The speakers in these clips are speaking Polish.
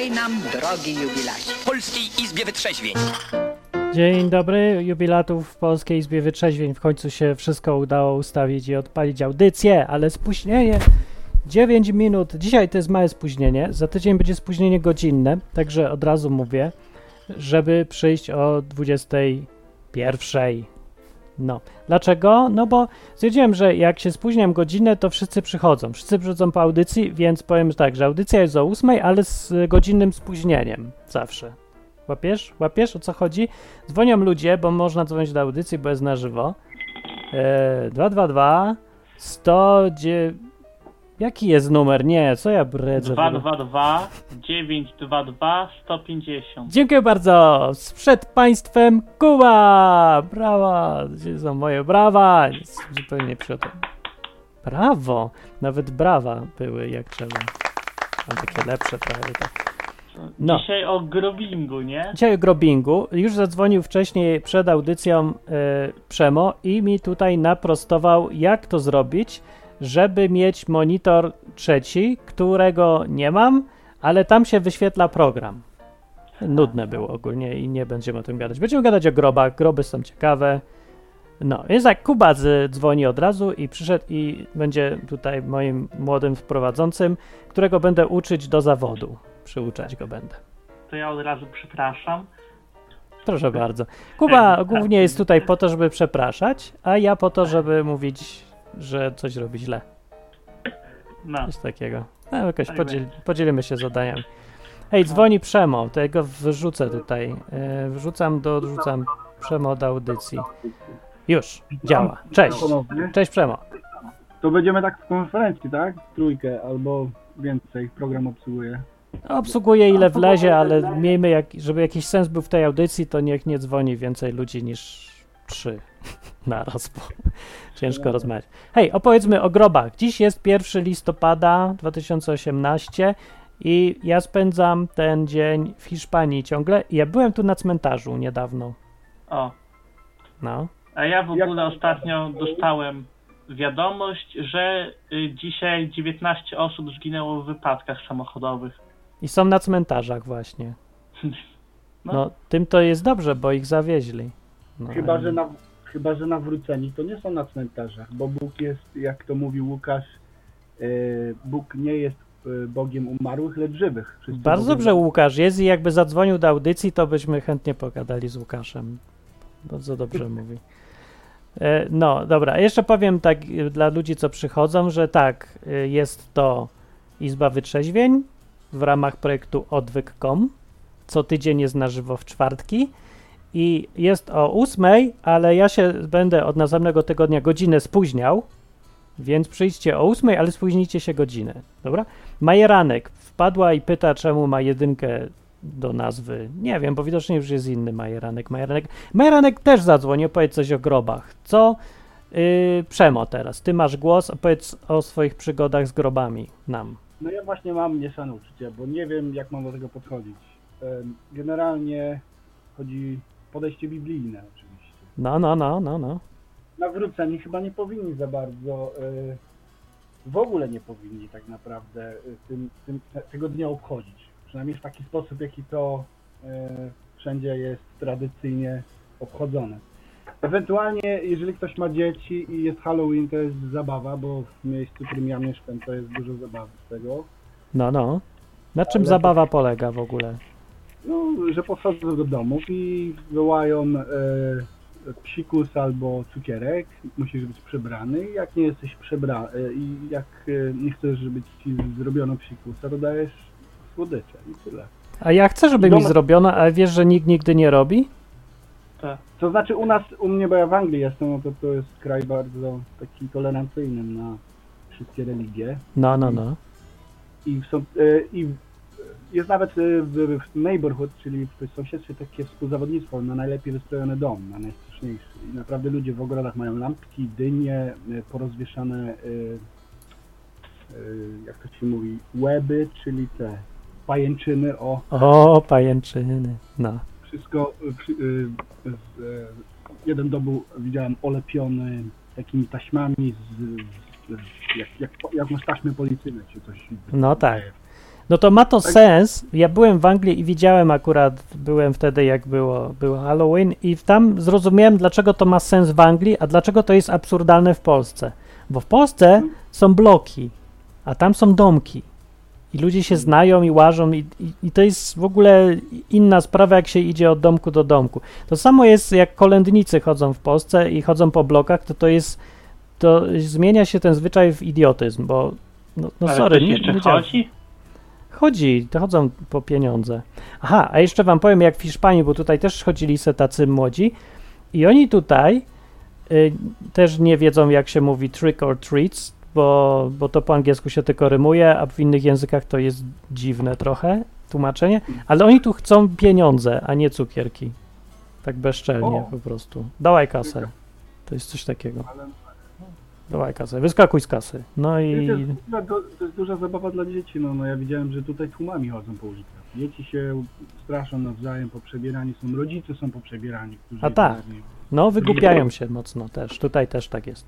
Witaj nam, drogi jubilacie. Polskiej Izbie Wytrzeźwień. Dzień dobry, jubilatów w Polskiej Izbie Wytrzeźwień. W końcu się wszystko udało ustawić i odpalić audycję, ale spóźnienie 9 minut. Dzisiaj to jest małe spóźnienie, za tydzień będzie spóźnienie godzinne, także od razu mówię, żeby przyjść o 21. No, dlaczego? No bo stwierdziłem, że jak się spóźniam godzinę, to wszyscy przychodzą. Wszyscy przychodzą po audycji, więc powiem tak, że audycja jest o 8, ale z godzinnym spóźnieniem zawsze. Łapiesz? Łapiesz o co chodzi? Dzwonią ludzie, bo można dzwonić do audycji, bo jest na żywo. Eee, 222 100. Jaki jest numer? Nie, co ja bredzę? w ogóle? 222 922 150. Dziękuję bardzo. Przed państwem Kuba. Brawa. Gdzie są moje brawa? Zupełnie przed. Brawo. Nawet brawa były jak trzeba. A takie lepsze prawie tak. No. Dzisiaj o grobingu, nie? Dzisiaj o grobingu. Już zadzwonił wcześniej przed audycją e, Przemo i mi tutaj naprostował, jak to zrobić, żeby mieć monitor trzeci, którego nie mam, ale tam się wyświetla program. Nudne było ogólnie i nie będziemy o tym gadać. Będziemy gadać o grobach. Groby są ciekawe. No, jest tak, Kuba dzwoni od razu i przyszedł i będzie tutaj moim młodym wprowadzącym, którego będę uczyć do zawodu. Przyuczać go będę. To ja od razu przepraszam. Proszę bardzo. Kuba głównie jest tutaj po to, żeby przepraszać, a ja po to, żeby mówić, że coś robi źle. No. Coś takiego. No, jakoś Tak podziel, podzielimy się zadaniami. Hej, dzwoni Przemo, to ja go wrzucę tutaj. E, wrzucam do, wrzucam Przemo do audycji. Już, działa. Cześć. Cześć Przemo. To będziemy tak w konferencji, tak? Trójkę albo więcej program obsługuje. Obsługuję ile wlezie, ale miejmy, jak, żeby jakiś sens był w tej audycji, to niech nie dzwoni więcej ludzi niż trzy naraz, bo ciężko rozmawiać. Hej, opowiedzmy o grobach. Dziś jest 1 listopada 2018 i ja spędzam ten dzień w Hiszpanii ciągle. Ja byłem tu na cmentarzu niedawno. O. No. A ja w ogóle ostatnio dostałem wiadomość, że y, dzisiaj 19 osób zginęło w wypadkach samochodowych. I są na cmentarzach właśnie. No. No, tym to jest dobrze, bo ich zawieźli. No, Chyba, że na, chyba, że nawróceni to nie są na cmentarzach, bo Bóg jest, jak to mówił Łukasz, e, Bóg nie jest e, Bogiem umarłych, lecz żywych. Wszyscy Bardzo Bogiem- dobrze Łukasz jest i jakby zadzwonił do audycji, to byśmy chętnie pogadali z Łukaszem. Bardzo dobrze mówi. E, No, dobra, jeszcze powiem tak dla ludzi, co przychodzą, że tak, jest to Izba Wytrzeźwień w ramach projektu odwyk.com. Co tydzień jest na żywo w czwartki i jest o ósmej, ale ja się będę od następnego tygodnia godzinę spóźniał, więc przyjdźcie o ósmej, ale spóźnijcie się godzinę, dobra? Majeranek wpadła i pyta, czemu ma jedynkę do nazwy. Nie wiem, bo widocznie już jest inny Majeranek. Majeranek, Majeranek też zadzwoni, opowiedz coś o grobach. Co? Yy, Przemo teraz, ty masz głos, opowiedz o swoich przygodach z grobami nam. No ja właśnie mam mieszane uczucia, bo nie wiem, jak mam do tego podchodzić. Generalnie chodzi podejście biblijne oczywiście. No, no, no, no, no. Nawróceni chyba nie powinni za bardzo, e, w ogóle nie powinni tak naprawdę e, tym, tym, te- tego dnia obchodzić. Przynajmniej w taki sposób, jaki to e, wszędzie jest tradycyjnie obchodzone. Ewentualnie, jeżeli ktoś ma dzieci i jest Halloween, to jest zabawa, bo w miejscu, w którym ja mieszkam, to jest dużo zabawy z tego. No, no. Na czym Ale- zabawa polega w ogóle? No, że podchodzą do domów i wołają e, psikus albo cukierek, musisz być przebrany. Jak nie jesteś przebrany i jak e, nie chcesz, żeby ci zrobiono psikusa, to dajesz słodycze i tyle. A ja chcę, żeby mi zrobiono, ale wiesz, że nikt nigdy nie robi? To znaczy u nas, u mnie, bo ja w Anglii jestem, no to to jest kraj bardzo taki tolerancyjny na wszystkie religie. No, no, no. I, są, e, i jest nawet e, w, w neighborhood, czyli w sąsiedztwie takie współzawodnictwo na najlepiej wystrojony dom, na najstraszniejszy. I naprawdę ludzie w ogrodach mają lampki, dynie, e, porozwieszane, e, e, jak to się mówi, łeby, czyli te pajęczyny, o, O, pajęczyny. No. wszystko, z, e, jeden dom był, widziałem, olepiony takimi taśmami z, z, z jak, jak, jak masz taśmy policyjne, czy coś. No tak. No to ma to sens. Ja byłem w Anglii i widziałem akurat, byłem wtedy jak było, było Halloween i tam zrozumiałem, dlaczego to ma sens w Anglii, a dlaczego to jest absurdalne w Polsce. Bo w Polsce są bloki, a tam są domki. I ludzie się znają i łażą i, i, i to jest w ogóle inna sprawa, jak się idzie od domku do domku. To samo jest, jak kolędnicy chodzą w Polsce i chodzą po blokach, to to jest, to zmienia się ten zwyczaj w idiotyzm, bo no, no Ale sorry, jeszcze chodzi? Chodzi, to chodzą po pieniądze. Aha, a jeszcze wam powiem, jak w Hiszpanii, bo tutaj też chodzili se tacy młodzi i oni tutaj y, też nie wiedzą, jak się mówi trick or treats, bo, bo to po angielsku się tylko rymuje, a w innych językach to jest dziwne trochę tłumaczenie, ale oni tu chcą pieniądze, a nie cukierki. Tak bezczelnie O. po prostu. Dawaj kasę. To jest coś takiego. Ale Dawaj kasę, wyskakuj z kasy. No to, i... jest, duża- to, to jest duża zabawa dla dzieci. No, no ja widziałem, że tutaj tłumami chodzą po ulicach. Dzieci się straszą nawzajem, poprzebierani są, rodzice są poprzebierani. Którzy A tak. No, wygłupiają się mocno też. Tutaj też tak jest.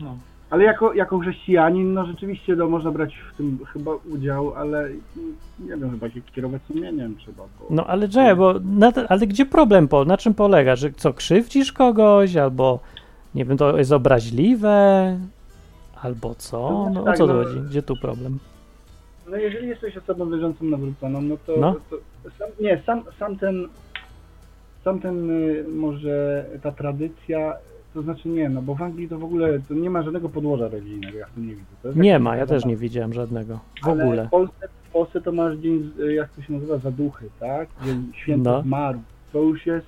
No. Ale jako, jako chrześcijanin, no rzeczywiście no, można brać w tym chyba udział, ale nie wiem, chyba się kierować sumieniem trzeba. Bo... No ale czekaj, bo na, ale gdzie problem po, na czym polega? Że co, krzywdzisz kogoś, albo nie wiem, to jest obraźliwe, albo co? No, No o tak, co tu no. chodzi? Gdzie tu problem? No jeżeli jesteś osobą wierzącą nawróconą, no to, No. to sam, nie, sam, sam ten sam ten y, może ta tradycja, to znaczy nie, no bo w Anglii to w ogóle to nie ma żadnego podłoża religijnego, ja w tym nie widzę. Nie ma, ja też nie widziałem żadnego. W Ale ogóle. W Polsce, w Polsce to masz dzień, y, jak to się nazywa, zaduchy, tak? Dzień święto No. zmarłych. To już jest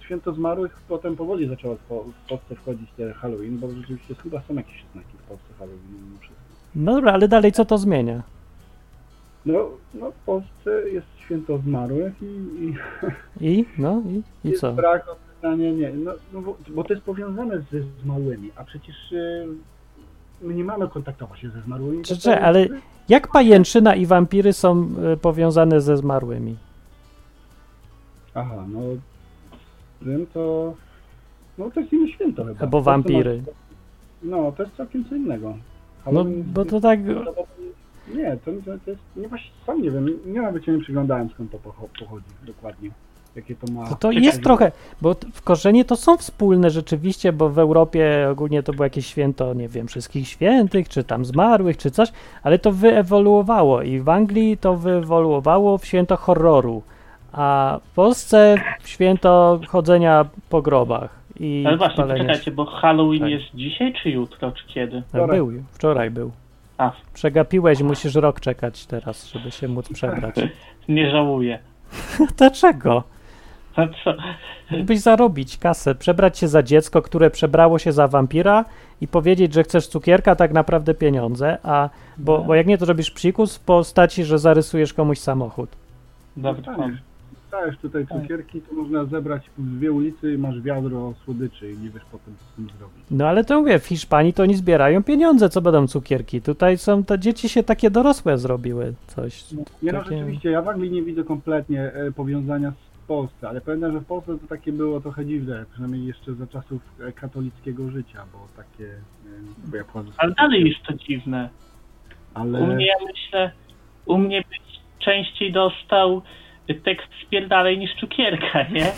święto zmarłych, potem powoli zaczęło w, Po- w Polsce wchodzić te Halloween, bo rzeczywiście chyba są jakieś znaki w Polsce Halloween. No dobra, ale dalej co to zmienia? No, no w Polsce jest święto zmarłych i, i I? No i, i jest co? brak odczytania, nie, no, no bo, bo to jest powiązane ze zmarłymi, a przecież y, my nie mamy kontaktować się ze zmarłymi. Czy- czy, ale- Jak pajęczyna i wampiry są y, powiązane ze zmarłymi? Aha, no z tym to, no to jest inne święto chyba. Albo To, wampiry. No, to jest całkiem co innego. No, bo to tak... Nie, to, to, to jest, nie właśnie, sam nie wiem, nie nawet się nie przyglądałem skąd to pocho- pochodzi dokładnie. Jakie to ma... To, to Czekaj, jest trochę, bo w korzenie to są wspólne rzeczywiście, bo w Europie ogólnie to było jakieś święto, nie wiem, wszystkich świętych, czy tam zmarłych, czy coś, ale to wyewoluowało i w Anglii to wyewoluowało w święto horroru, a w Polsce święto chodzenia po grobach i Ale właśnie, palenia czekajcie, bo Halloween Tak. jest dzisiaj czy jutro, czy kiedy? No, był, wczoraj był. A, Przegapiłeś, musisz rok czekać teraz, żeby się móc przebrać. nie żałuję. Dlaczego? No co? Mógłbyś zarobić kasę, przebrać się za dziecko, które przebrało się za wampira i powiedzieć, że chcesz cukierka, tak naprawdę pieniądze, a bo, bo jak nie, to robisz psikus w postaci, że zarysujesz komuś samochód. Dobry Tak. Dajesz tutaj cukierki, to można zebrać w dwie ulicy i masz wiadro słodyczy i nie wiesz potem co z tym zrobić. No ale to mówię, w Hiszpanii to oni zbierają pieniądze, co będą cukierki. Tutaj są, te dzieci się takie dorosłe zrobiły, coś. Nie no, Takie- rzeczywiście, ja w Anglii nie widzę kompletnie e, powiązania z Polsce, ale pamiętam, że w Polsce to takie było trochę dziwne, przynajmniej jeszcze za czasów e, katolickiego życia, bo takie... e, Bo ja Ale dalej jest to dziwne. ale... U mnie, ja myślę, u mnie byś częściej dostał tekst spierdalej niż cukierka, nie?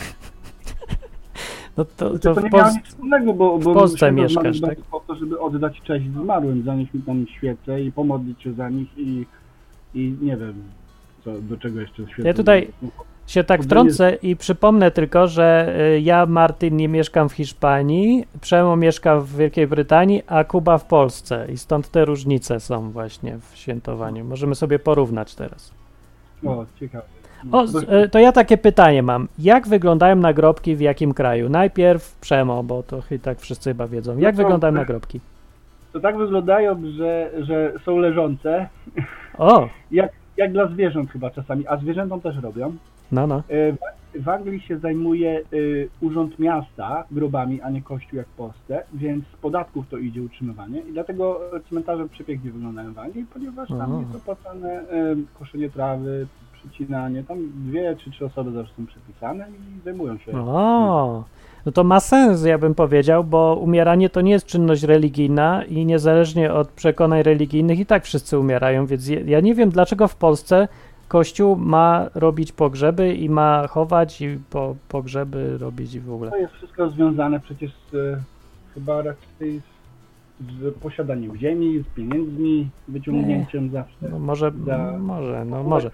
No to, To, to nie miało nic wspólnego, bo, bo w Polsce mieszkasz, tak? po to, żeby oddać cześć zmarłym, zanieść mi tam świecę i pomodlić się za nich i, i nie wiem, co, do czego jeszcze świecę. Ja tutaj- się tak wtrącę i przypomnę tylko, że y, ja, Martin, nie mieszkam w Hiszpanii, Przemo mieszka w Wielkiej Brytanii, a Kuba w Polsce i stąd te różnice są właśnie w świętowaniu. Możemy sobie porównać teraz. O, ciekawe. O, y, to ja takie pytanie mam. Jak wyglądają nagrobki w jakim kraju? Najpierw Przemo, bo to i tak wszyscy chyba wiedzą. Jak No to- wyglądają nagrobki? To tak wyglądają, że, że są leżące, O, jak, jak dla zwierząt chyba czasami, a zwierzętom też robią. no, no. E, W w Anglii się zajmuje y, Urząd Miasta grobami, a nie Kościół jak w Polsce, więc z podatków to idzie utrzymywanie i dlatego cmentarze przepięknie wyglądają w Anglii, ponieważ Aha. tam jest opłacane y, koszenie trawy, przy, przecinanie. Tam dwie czy trzy osoby zawsze są przypisane i zajmują się. O, no to ma sens, ja bym powiedział, bo umieranie to nie jest czynność religijna i niezależnie od przekonań religijnych i tak wszyscy umierają, więc ja nie wiem, dlaczego w Polsce Kościół ma robić pogrzeby i ma chować i po, pogrzeby robić i w ogóle. To jest wszystko związane przecież z, chyba raczej z, z posiadaniem ziemi, z pieniędzmi, wyciągnięciem zawsze. No może, Za- może, no może.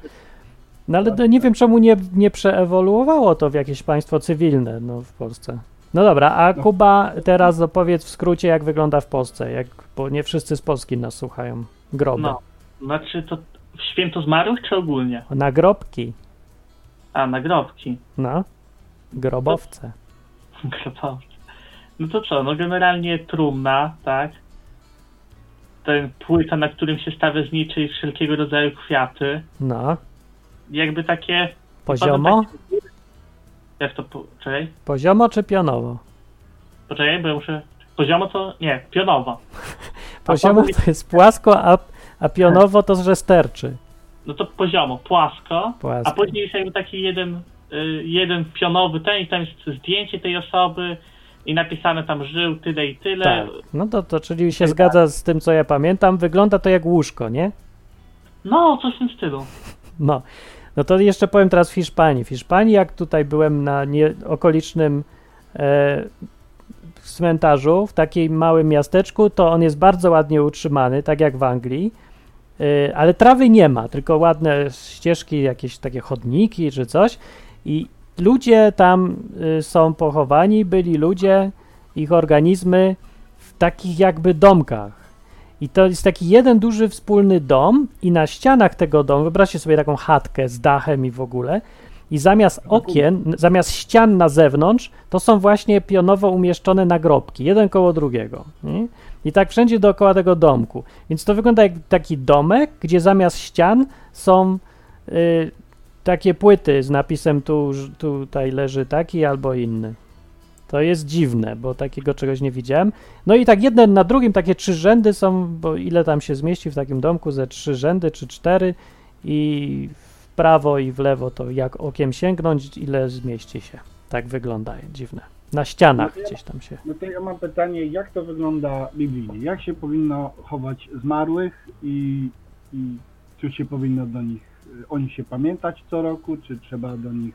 No ale nie wiem, czemu nie, nie przeewoluowało to w jakieś państwo cywilne no, w Polsce. No dobra, a No. Kuba, teraz opowiedz w skrócie, jak wygląda w Polsce, jak, bo nie wszyscy z Polski nas słuchają. Groby. No, znaczy to w święto zmarłych czy ogólnie? Nagrobki, A, nagrobki. no. Grobowce. Grobowce. No to co, no generalnie trumna, tak? Ten płyta, na którym się stawia znicze i wszelkiego rodzaju kwiaty. No. Jakby takie... Poziomo? Jak to... po- Czekaj, Poziomo czy pionowo? poczekaj, bo ja muszę... Poziomo to... Nie, pionowo. Poziomo to jest płasko, a, a pionowo to, że sterczy. No to poziomo, płasko. Płasko. A później jest jakby taki jeden, y, jeden pionowy ten i tam jest zdjęcie tej osoby i napisane tam żył tyle i tyle. Tak. No to, to czyli się zgadza z tym, co ja pamiętam. Wygląda to jak łóżko, nie? No, coś w tym stylu. No, no to jeszcze powiem teraz w Hiszpanii. W Hiszpanii, jak tutaj byłem na nie, okolicznym e, cmentarzu, w takim małym miasteczku, to on jest bardzo ładnie utrzymany, tak jak w Anglii, e, ale trawy nie ma, tylko ładne ścieżki, jakieś takie chodniki czy coś i ludzie tam y, są pochowani, byli ludzie, ich organizmy w takich jakby domkach. I to jest taki jeden duży wspólny dom i na ścianach tego domu, wyobraźcie sobie taką chatkę z dachem i w ogóle, i zamiast okien, zamiast ścian na zewnątrz, to są właśnie pionowo umieszczone nagrobki, jeden koło drugiego. Nie? I tak wszędzie dookoła tego domku. Więc to wygląda jak taki domek, gdzie zamiast ścian są y, takie płyty z napisem tu, tutaj leży taki albo inny. To jest dziwne, bo takiego czegoś nie widziałem. No i tak jeden na drugim takie trzy rzędy są, bo ile tam się zmieści w takim domku, ze trzy rzędy czy cztery i w prawo i w lewo to jak okiem sięgnąć, ile zmieści się. Tak wygląda, dziwne. Na ścianach No ja- gdzieś tam się. No to ja mam pytanie, jak to wygląda biblijnie? Jak się powinno chować zmarłych i, i czy się powinno do nich, y, o nich się pamiętać co roku, czy trzeba do nich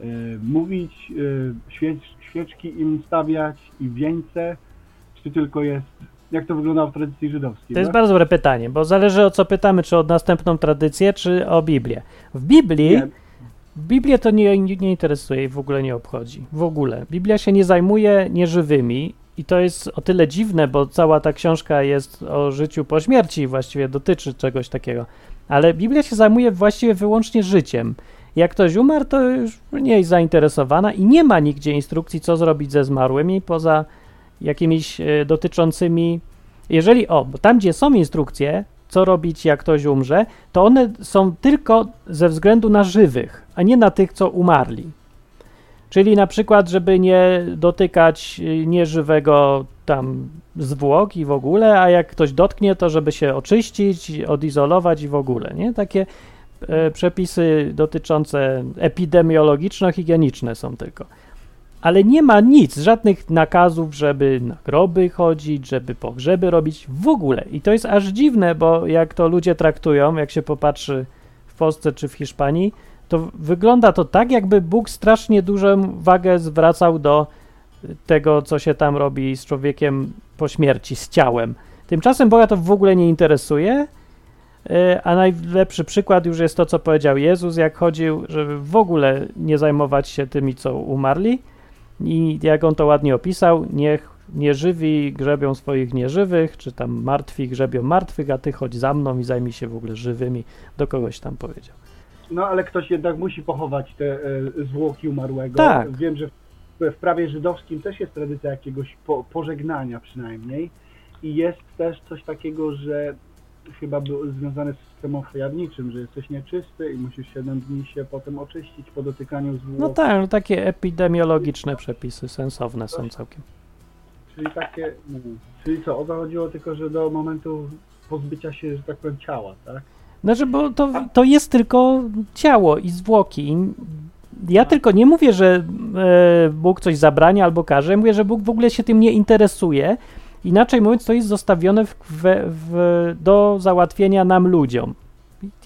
y, mówić, y, świecz, świeczki im stawiać i wieńce, czy tylko jest, jak to wygląda w tradycji żydowskiej? To jest tak? bardzo dobre pytanie, bo zależy o co pytamy, czy o następną tradycję, czy o Biblię. W Biblii Nie, Biblię to nie, nie, nie interesuje i w ogóle nie obchodzi. W ogóle. Biblia się nie zajmuje nieżywymi i to jest o tyle dziwne, bo cała ta książka jest o życiu po śmierci właściwie dotyczy czegoś takiego. Ale Biblia się zajmuje właściwie wyłącznie życiem. Jak ktoś umarł, to już nie jest zainteresowana i nie ma nigdzie instrukcji, co zrobić ze zmarłymi, poza jakimiś e, dotyczącymi. Jeżeli, o, bo tam, gdzie są instrukcje, co robić, jak ktoś umrze, to one są tylko ze względu na żywych, a nie na tych, co umarli. Czyli na przykład, żeby nie dotykać y, nieżywego tam zwłok i w ogóle, a jak ktoś dotknie, to żeby się oczyścić, odizolować i w ogóle, nie? Takie e, przepisy dotyczące epidemiologiczno-higieniczne są tylko. Ale nie ma nic, żadnych nakazów, żeby na groby chodzić, żeby pogrzeby robić, w ogóle. I to jest aż dziwne, bo jak to ludzie traktują, jak się popatrzy w Polsce czy w Hiszpanii, to wygląda to tak, jakby Bóg strasznie dużą wagę zwracał do tego, co się tam robi z człowiekiem po śmierci, z ciałem. Tymczasem Boga to w ogóle nie interesuje, e, a najlepszy przykład już jest to, co powiedział Jezus, jak chodził, żeby w ogóle nie zajmować się tymi, co umarli. I jak on to ładnie opisał, niech nieżywi grzebią swoich nieżywych, czy tam martwi grzebią martwych, a ty chodź za mną i zajmij się w ogóle żywymi. Do kogoś tam powiedział. No ale ktoś jednak musi pochować te e, zwłoki umarłego. Tak. Wiem, że w, w prawie żydowskim też jest tradycja jakiegoś po, pożegnania przynajmniej. I jest też coś takiego, że chyba był związane z systemem ofiarniczym, że jesteś nieczysty i musisz 7 dni się potem oczyścić po dotykaniu zwłok. No tak, no takie epidemiologiczne przepisy, sensowne są całkiem. Czyli takie, mm, czyli co, o to chodziło tylko, że do momentu pozbycia się, że tak powiem, ciała, tak? Znaczy, bo to, to jest tylko ciało i zwłoki. I Ja tylko nie mówię, że e, Bóg coś zabrania albo każe, mówię, że Bóg w ogóle się tym nie interesuje. Inaczej mówiąc, to jest zostawione w, w, w, do załatwienia nam ludziom.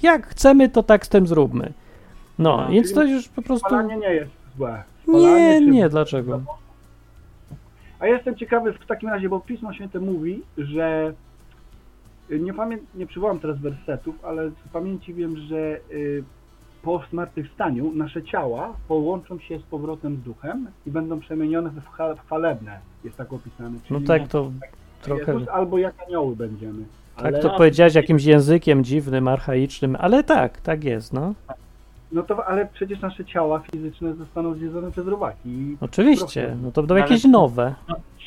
Jak chcemy, to tak z tym zróbmy. No, No, więc to już po prostu... Spalanie nie jest złe. Nie, Spalanie czy- nie, dlaczego? A ja jestem ciekawy w takim razie, bo Pismo Święte mówi, że nie, pamię- nie przywołam teraz wersetów, ale z pamięci wiem, że y, po zmartwychwstaniu nasze ciała połączą się z powrotem z duchem i będą przemienione w chwa- w chwalebne. Jest tak opisane. No Czyli tak, to trochę... Jezus, albo jak anioły będziemy. Tak Ale, to powiedziałeś jakimś językiem dziwnym, archaicznym, ale tak, tak jest, no. no to, ale przecież nasze ciała fizyczne zostaną zjedzone przez robaki. i Oczywiście, no to będą Ale- jakieś nowe.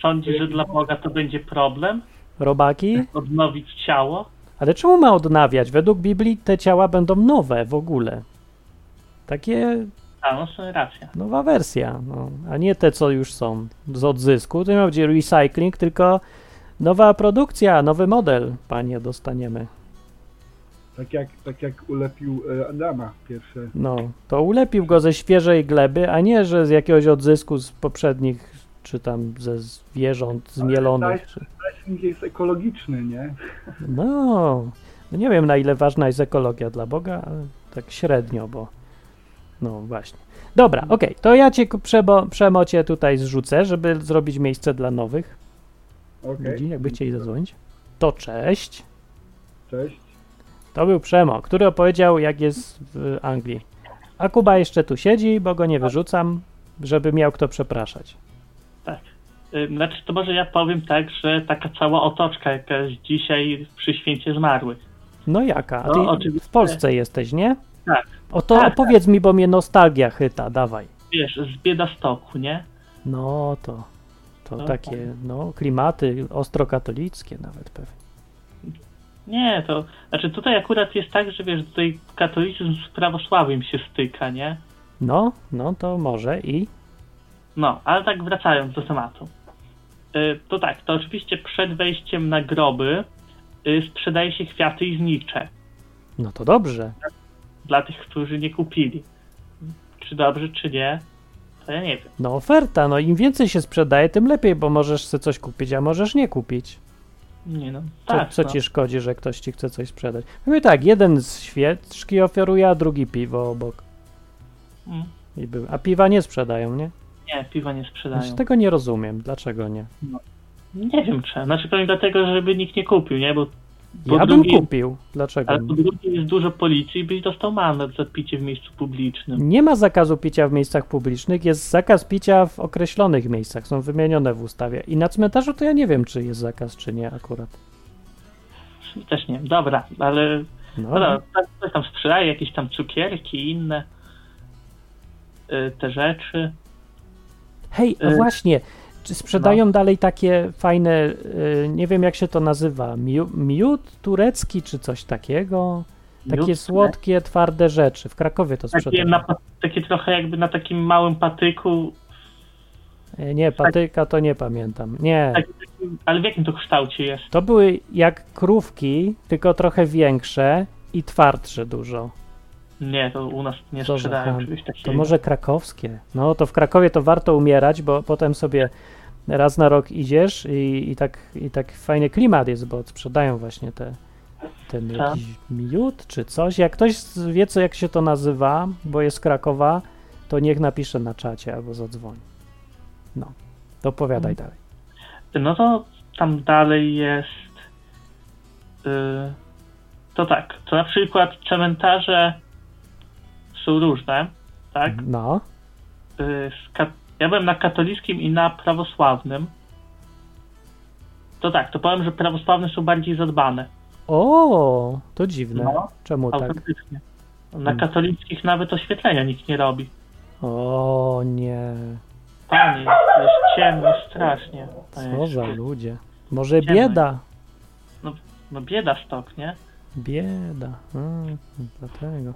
Sądzisz, że dla Boga to będzie problem? Robaki? Odnowić ciało? Ale czemu ma odnawiać? Według Biblii te ciała będą nowe w ogóle. Takie A, no sobie racja. nowa wersja, no, a nie te, co już są z odzysku. To nie będzie recycling, tylko nowa produkcja, nowy model, panie, dostaniemy. Tak jak, tak jak ulepił e, Adama pierwsze. No, to ulepił go ze świeżej gleby, a nie, że z jakiegoś odzysku z poprzednich, czy tam ze zwierząt zmielonych. Wrestling jest ekologiczny, nie? No, no nie wiem na ile ważna jest ekologia dla Boga, ale tak średnio, bo no właśnie. Dobra, okej, to ja cię ku- przebo, przemo cię tutaj zrzucę, żeby zrobić miejsce dla nowych Okej. ludzi, jakby chcieli zadzwonić. To cześć. Cześć. To był Przemo, który opowiedział jak jest w Anglii. A Kuba jeszcze tu siedzi, bo go nie wyrzucam, żeby miał kto przepraszać. Y, Znaczy, to może ja powiem tak, że taka cała otoczka jakaś dzisiaj przy święcie zmarłych. No jaka? A No, ty oczywiście. w Polsce jesteś, nie? Tak. O to Tak, opowiedz mi, bo mnie nostalgia chyta, dawaj. Wiesz, z biedastoku, nie? No to, to No, takie, no, klimaty ostro katolickie nawet pewnie. Nie, to znaczy tutaj akurat jest tak, że wiesz, tutaj katolicyzm z prawosławiem się styka, nie? No, no to może i, No, ale tak wracając do tematu. Y, To tak, to oczywiście przed wejściem na groby y, sprzedaje się kwiaty i znicze no to dobrze. Dla tych, którzy nie kupili. Czy dobrze, czy nie, to ja nie wiem. No oferta, no im więcej się sprzedaje, tym lepiej, bo możesz sobie coś kupić, a możesz nie kupić. Nie no, Co, tak. co no. ci szkodzi, że ktoś ci chce coś sprzedać? Mówię tak, jeden z świeczki oferuje, a drugi piwo obok. Mm. I był. A piwa nie sprzedają, nie? Nie, piwa nie sprzedają. Znaczy, tego nie rozumiem. Dlaczego nie? Nie wiem czemu. Znaczy powiem dlatego, żeby nikt nie kupił, nie? Bo Po ja drugie- bym kupił. Dlaczego? ale po drugie jest dużo policji i byś dostał mandat za picie w miejscu publicznym. Nie ma zakazu picia w miejscach publicznych, jest zakaz picia w określonych miejscach, są wymienione w ustawie. I na cmentarzu to ja nie wiem, czy jest zakaz, czy nie akurat. Też nie. Dobra, ale No, Dobra, tak, tam sprzedaje, jakieś tam cukierki i inne y, te rzeczy. Hej, Y, właśnie, sprzedają no. dalej takie fajne, y, nie wiem jak się to nazywa, miód turecki, czy coś takiego? Takie Miód, słodkie, twarde rzeczy. W Krakowie to Takie, sprzedają. na, pa- takie trochę jakby na takim małym patyku, E, Nie, patyka to nie pamiętam. Nie, taki, ale w jakim to kształcie jest? to były jak krówki, tylko trochę większe i twardsze dużo. Nie, to u nas nie za sprzedają czegoś takiego. To może krakowskie. No to w Krakowie to warto umierać, bo potem sobie raz na rok idziesz i, i, tak, i tak fajny klimat jest, bo sprzedają właśnie te ten Tak. jakiś miód czy coś. Jak ktoś wie, co jak się to nazywa, bo jest z Krakowa, to niech napisze na czacie albo zadzwoni. No, to opowiadaj dalej. No to tam dalej jest. y, to tak, to na przykład cmentarze są różne, tak? No, Y, ja byłem na katolickim i na prawosławnym. To tak, to powiem, że prawosławne są bardziej zadbane. o, to dziwne. No, Czemu tak? Na Hmm. katolickich nawet oświetlenia nikt nie robi. O nie, Panie, jest ciemno strasznie. Panie, co za ludzie. Może Ciemno. bieda. No bieda stok, nie? Bieda. Mm, dlatego.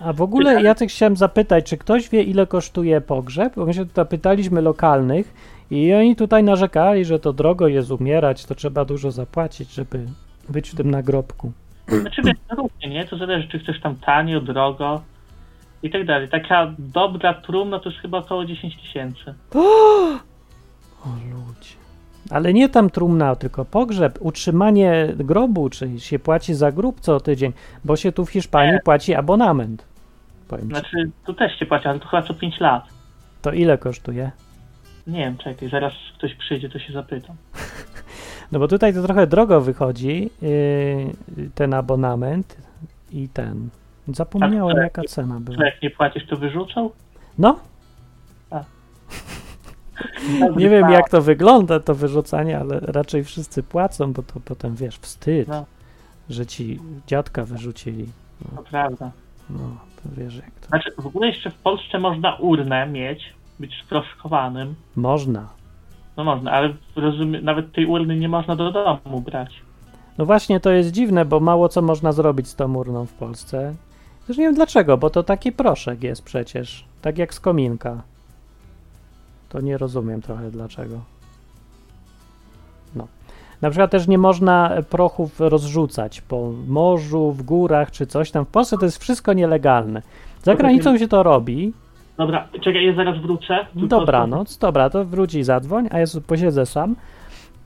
A w ogóle ja też chciałem zapytać, czy ktoś wie, ile kosztuje pogrzeb? Bo my się tutaj pytaliśmy lokalnych i oni tutaj narzekali, że to drogo jest umierać, to trzeba dużo zapłacić, żeby być w tym nagrobku. Znaczy wiesz, no różnie, nie? To zależy, czy chcesz tam tanio, drogo i tak dalej. Taka dobra trumna to jest chyba około 10 tysięcy. O ludzie. Ale nie tam trumna, tylko pogrzeb, utrzymanie grobu, czyli się płaci za grób co tydzień, bo się tu w Hiszpanii Nie. płaci abonament. Powiem ci. Znaczy, tu też się płaci, ale to chyba co 5 lat. To ile kosztuje? Nie wiem, czekaj, zaraz ktoś przyjdzie, to się zapytam. No bo tutaj to trochę drogo wychodzi, yy, ten abonament i ten. Zapomniałem, A, jaka cena była. Jak nie płacisz, to wyrzucą? No, nie wiem jak to wygląda, to wyrzucanie, ale raczej wszyscy płacą, bo to potem, wiesz, wstyd, No. że ci dziadka wyrzucili. To prawda. No, to wiesz jak to. Znaczy, w ogóle jeszcze w Polsce można urnę mieć, być sproszkowanym. Można. No można, ale rozumiem, nawet tej urny nie można do domu brać. No właśnie, to jest dziwne, bo mało co można zrobić z tą urną w Polsce. Też nie wiem dlaczego, bo to taki proszek jest przecież, tak jak z kominka. To nie rozumiem trochę dlaczego. No. Na przykład też nie można prochów rozrzucać po morzu, w górach czy coś tam. W Polsce to jest wszystko nielegalne. Za granicą się to robi. Dobra, czekaj, ja zaraz wrócę. Dobranoc, dobra, to wróć i zadzwoń, a ja posiedzę sam.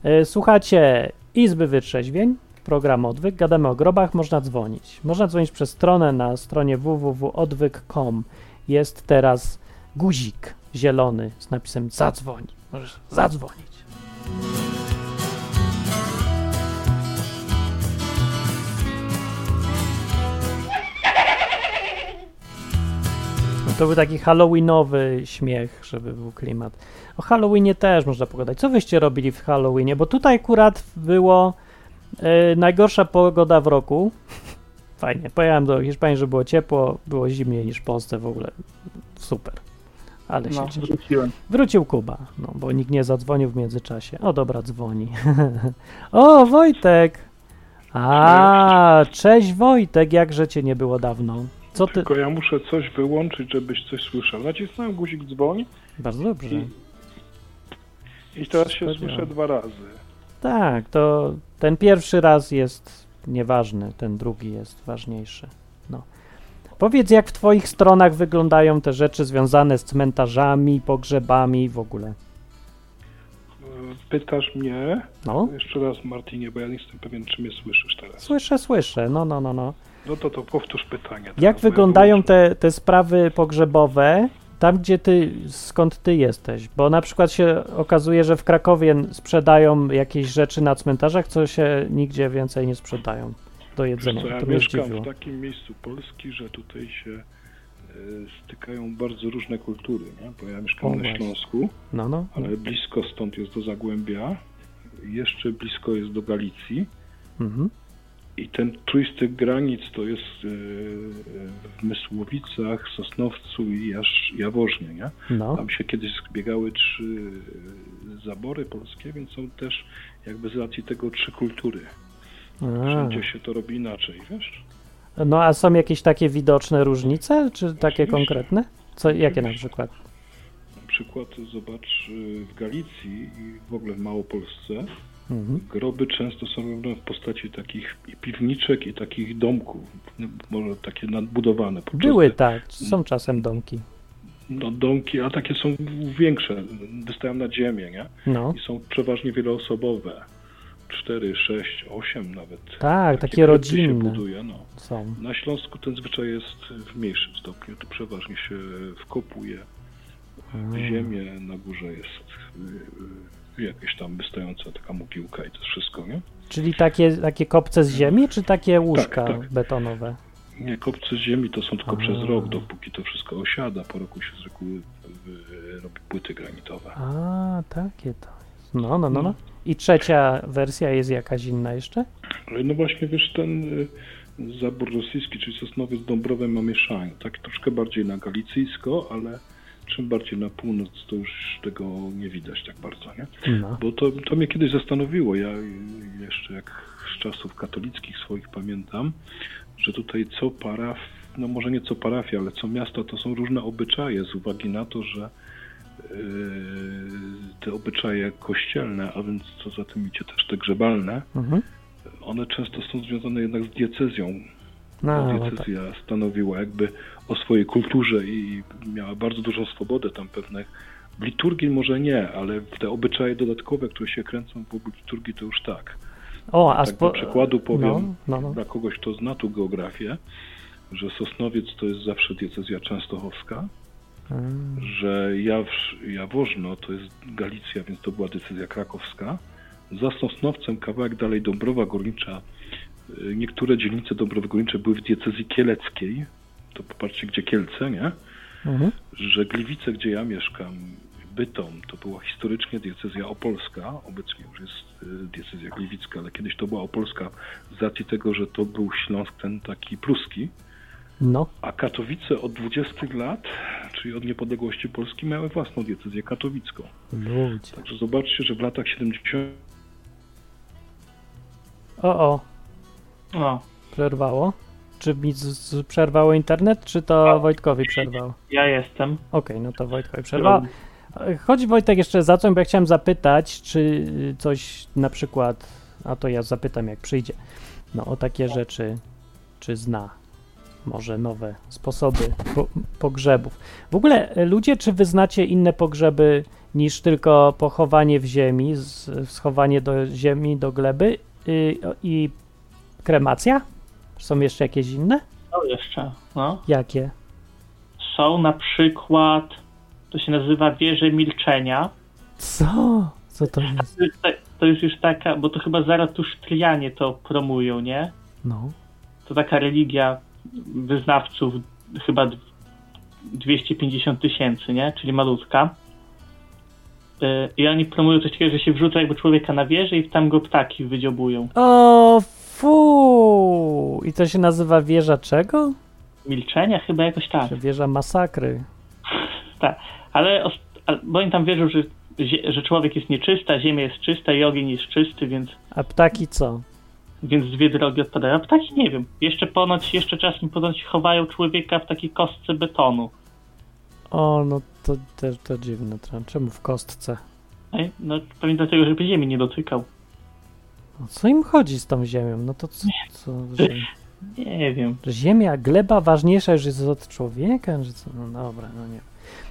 E, Słuchacie Izby Wytrzeźwień, program Odwyk, gadamy o grobach, można dzwonić. Można dzwonić przez stronę na stronie www.odwyk.com. Jest teraz guzik zielony z napisem zadzwoń. Możesz zadzwonić. No to był taki halloweenowy śmiech, żeby był klimat. O Halloweenie też można pogadać. Co wyście robili w Halloweenie? Bo tutaj akurat było e, najgorsza pogoda w roku. Fajnie. Pojechałem do Hiszpanii, że było ciepło, było zimniej niż w Polsce w ogóle. Super. Ale się No, cieszę. wróciłem. Wrócił Kuba, no bo nikt nie zadzwonił w międzyczasie. O, dobra, dzwoni. o, Wojtek! A, cześć Wojtek, jakże cię nie było dawno. Co ty... Tylko ja muszę coś wyłączyć, żebyś coś słyszał. Nacisnąłem guzik dzwoń Bardzo dobrze. i teraz się Wspaniale. słyszę dwa razy. Tak, to ten pierwszy raz jest nieważny, ten drugi jest ważniejszy. Powiedz, jak w Twoich stronach wyglądają te rzeczy związane z cmentarzami, pogrzebami w ogóle. Pytasz mnie, No, jeszcze raz Martinie, bo ja nie jestem pewien, czy mnie słyszysz teraz. słyszę, słyszę. No, no, no, no. No to to powtórz pytanie. teraz, Jak ja wyglądają wyłączę. te, te sprawy pogrzebowe tam, gdzie ty, skąd ty jesteś? Bo na przykład się okazuje, że w Krakowie sprzedają jakieś rzeczy na cmentarzach, co się nigdzie więcej nie sprzedają do jedzenia. co, ja to mieszkam w takim miejscu Polski, że tutaj się e, stykają bardzo różne kultury, nie? bo ja mieszkam O, na właśnie. Śląsku, No, no. ale blisko stąd jest do Zagłębia, jeszcze blisko jest do Galicji Mhm. i ten trójstyk granic to jest e, w Mysłowicach, Sosnowcu i Jasz, Jaworznie, nie? No. Tam się kiedyś zbiegały trzy e, zabory polskie, więc są też jakby z racji tego trzy kultury. Wszędzie się to robi inaczej, wiesz? No a są jakieś takie widoczne różnice, czy takie konkretne? Co, jakie na przykład? Na przykład zobacz y, w Galicji i w ogóle w Małopolsce Mhm. groby często są robione w postaci takich piwniczek i takich domków, może takie nadbudowane. Były tak, są czasem domki. No, domki, a takie są większe, wystają nad ziemię, nie? No. I są przeważnie wieloosobowe. 4, 6, 8 nawet. Tak, takie krypty rodzinne. się buduje, no. Są. Na Śląsku ten zwyczaj jest w mniejszym stopniu. Tu przeważnie się wkopuje w ziemię, na górze jest y, y, jakaś tam wystająca taka mogiłka i to wszystko, nie? Czyli takie, takie kopce z ziemi, czy takie łóżka tak. betonowe? Nie, kopce z ziemi to są tylko A. przez rok, dopóki to wszystko osiada. Po roku się z reguły y, robi płyty granitowe. A, takie to jest. No, no, no, no. I trzecia wersja jest jakaś inna jeszcze? No właśnie, wiesz, ten y, zabór rosyjski, czyli Sosnowiec Dąbrowę ma mieszanie. Tak troszkę bardziej na galicyjsko, ale czym bardziej na północ, to już tego nie widać tak bardzo, nie? No. Bo to, to mnie kiedyś zastanowiło. Ja jeszcze jak z czasów katolickich swoich pamiętam, że tutaj co paraf, no może nie co parafia, ale co miasto to są różne obyczaje z uwagi na to, że te obyczaje kościelne, a więc co za tym idzie też te grzebalne, Mhm. one często są związane jednak z diecezją. No, no tak. Diecezja stanowiła jakby o swojej kulturze i miała bardzo dużą swobodę tam pewnych. W liturgii może nie, ale w te obyczaje dodatkowe, które się kręcą w liturgii, to już tak. O, a tak spo... przykładu powiem, no, no, no. dla kogoś, kto zna tu geografię, że Sosnowiec to jest zawsze diecezja częstochowska, Że Jawrz, Jaworzno to jest Galicja, więc to była decyzja krakowska. Za Sosnowcem kawałek dalej Dąbrowa Górnicza. y, Niektóre dzielnice Dąbrowy Górniczej były w diecezji kieleckiej. To popatrzcie, gdzie Kielce, nie? Mhm. Że Gliwice, gdzie ja mieszkam, Bytom, to była historycznie diecezja opolska. Obecnie już jest y, diecezja gliwicka, ale kiedyś to była opolska z racji tego, że to był Śląsk ten taki pruski. No, A Katowice od 20 lat, czyli od niepodległości Polski, miały własną diecezję katowicką. ludzie. Także zobaczcie, że w latach 70. O, o, No, przerwało. Czy mi z, z, przerwało internet, czy to Wojtkowi przerwało? ja jestem. Okej, no to Wojtkowi przerwało. Chodzi Wojtek jeszcze za co, bo ja chciałem zapytać, czy coś na przykład, a to ja zapytam jak przyjdzie, no o takie rzeczy, czy zna może nowe sposoby po, pogrzebów. W ogóle e, ludzie, czy wyznacie inne pogrzeby niż tylko pochowanie w ziemi, z, schowanie do ziemi, do gleby y, i kremacja? Są jeszcze jakieś inne? Co jeszcze? No. Jakie? Są na przykład, to się nazywa wieże milczenia. Co? Co to jest? To jest, ta- to jest już taka, bo to chyba Zaratusztrianie to promują, nie? No. To taka religia wyznawców, chyba d- 250 tysięcy, nie? Czyli malutka. Y, I oni promują coś takiego, że się wrzuca jakby człowieka na wieżę i tam go ptaki wydziobują. O, fu! I to się nazywa wieża czego? Milczenia chyba jakoś tak. Czy wieża masakry? Tak, ale, ale bo oni tam wierzą, że, że człowiek jest nieczysty, a ziemia jest czysta i ogień jest czysty, więc, A ptaki co? Więc dwie drogi odpadają. Ptaki nie wiem. Jeszcze ponoć, jeszcze czasem ponoć chowają człowieka w takiej kostce betonu. O, no to, to, to dziwne. Czemu w kostce? Ej, No pewnie dlatego, żeby ziemi nie dotykał. O co im chodzi z tą ziemią? No to co? co że, Nie wiem. ziemia, gleba ważniejsza już jest od człowieka? Że co? No dobra, no nie.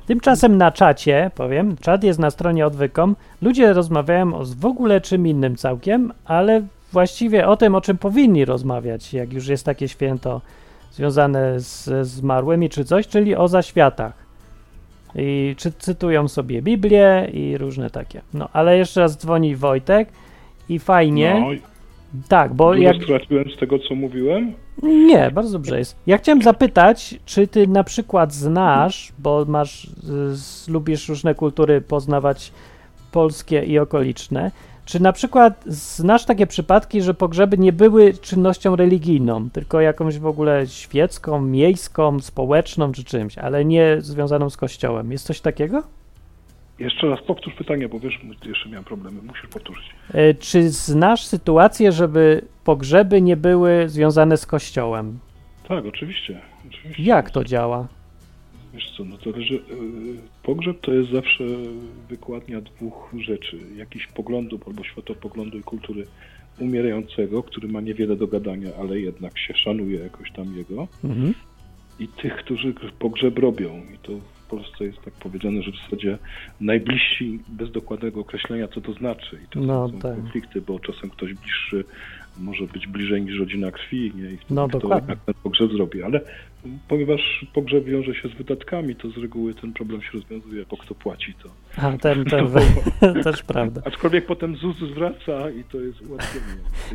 Tymczasem na czacie, powiem, czat jest na stronie odwykom, ludzie rozmawiają o w ogóle czym innym całkiem, ale właściwie o tym, o czym powinni rozmawiać, jak już jest takie święto związane z ze zmarłymi czy coś, czyli o zaświatach. I czy cytują sobie Biblię i różne takie. No, ale jeszcze raz dzwoni Wojtek i fajnie. No, tak, bo jak. straciłem z tego, co mówiłem. Nie, bardzo dobrze jest. Ja chciałem zapytać, czy ty na przykład znasz, bo masz, y, z, lubisz różne kultury poznawać polskie i okoliczne, czy na przykład znasz takie przypadki, że pogrzeby nie były czynnością religijną, tylko jakąś w ogóle świecką, miejską, społeczną czy czymś, ale nie związaną z kościołem? Jest coś takiego? Jeszcze raz powtórz pytanie, bo wiesz, jeszcze miałem problemy. Musisz powtórzyć. E, Czy znasz sytuację, żeby pogrzeby nie były związane z kościołem? Tak, oczywiście. oczywiście. Jak to działa? Wiesz co, no to yy, pogrzeb to jest zawsze wykładnia dwóch rzeczy. Jakiś poglądów albo światopoglądu i kultury umierającego, który ma niewiele do gadania, ale jednak się szanuje jakoś tam jego. Mhm. I tych, którzy pogrzeb robią. I to w Polsce jest tak powiedziane, że w zasadzie najbliżsi bez dokładnego określenia, co to znaczy. I czasem No są tak. konflikty, bo czasem ktoś bliższy może być bliżej niż rodzina krwi, nie? I wtedy No, kto jak ten pogrzeb zrobi. Ale ponieważ pogrzeb wiąże się z wydatkami, to z reguły ten problem się rozwiązuje, bo kto płaci to. A ten, ten, też prawda. Aczkolwiek potem ZUS zwraca i to jest ułatwienie.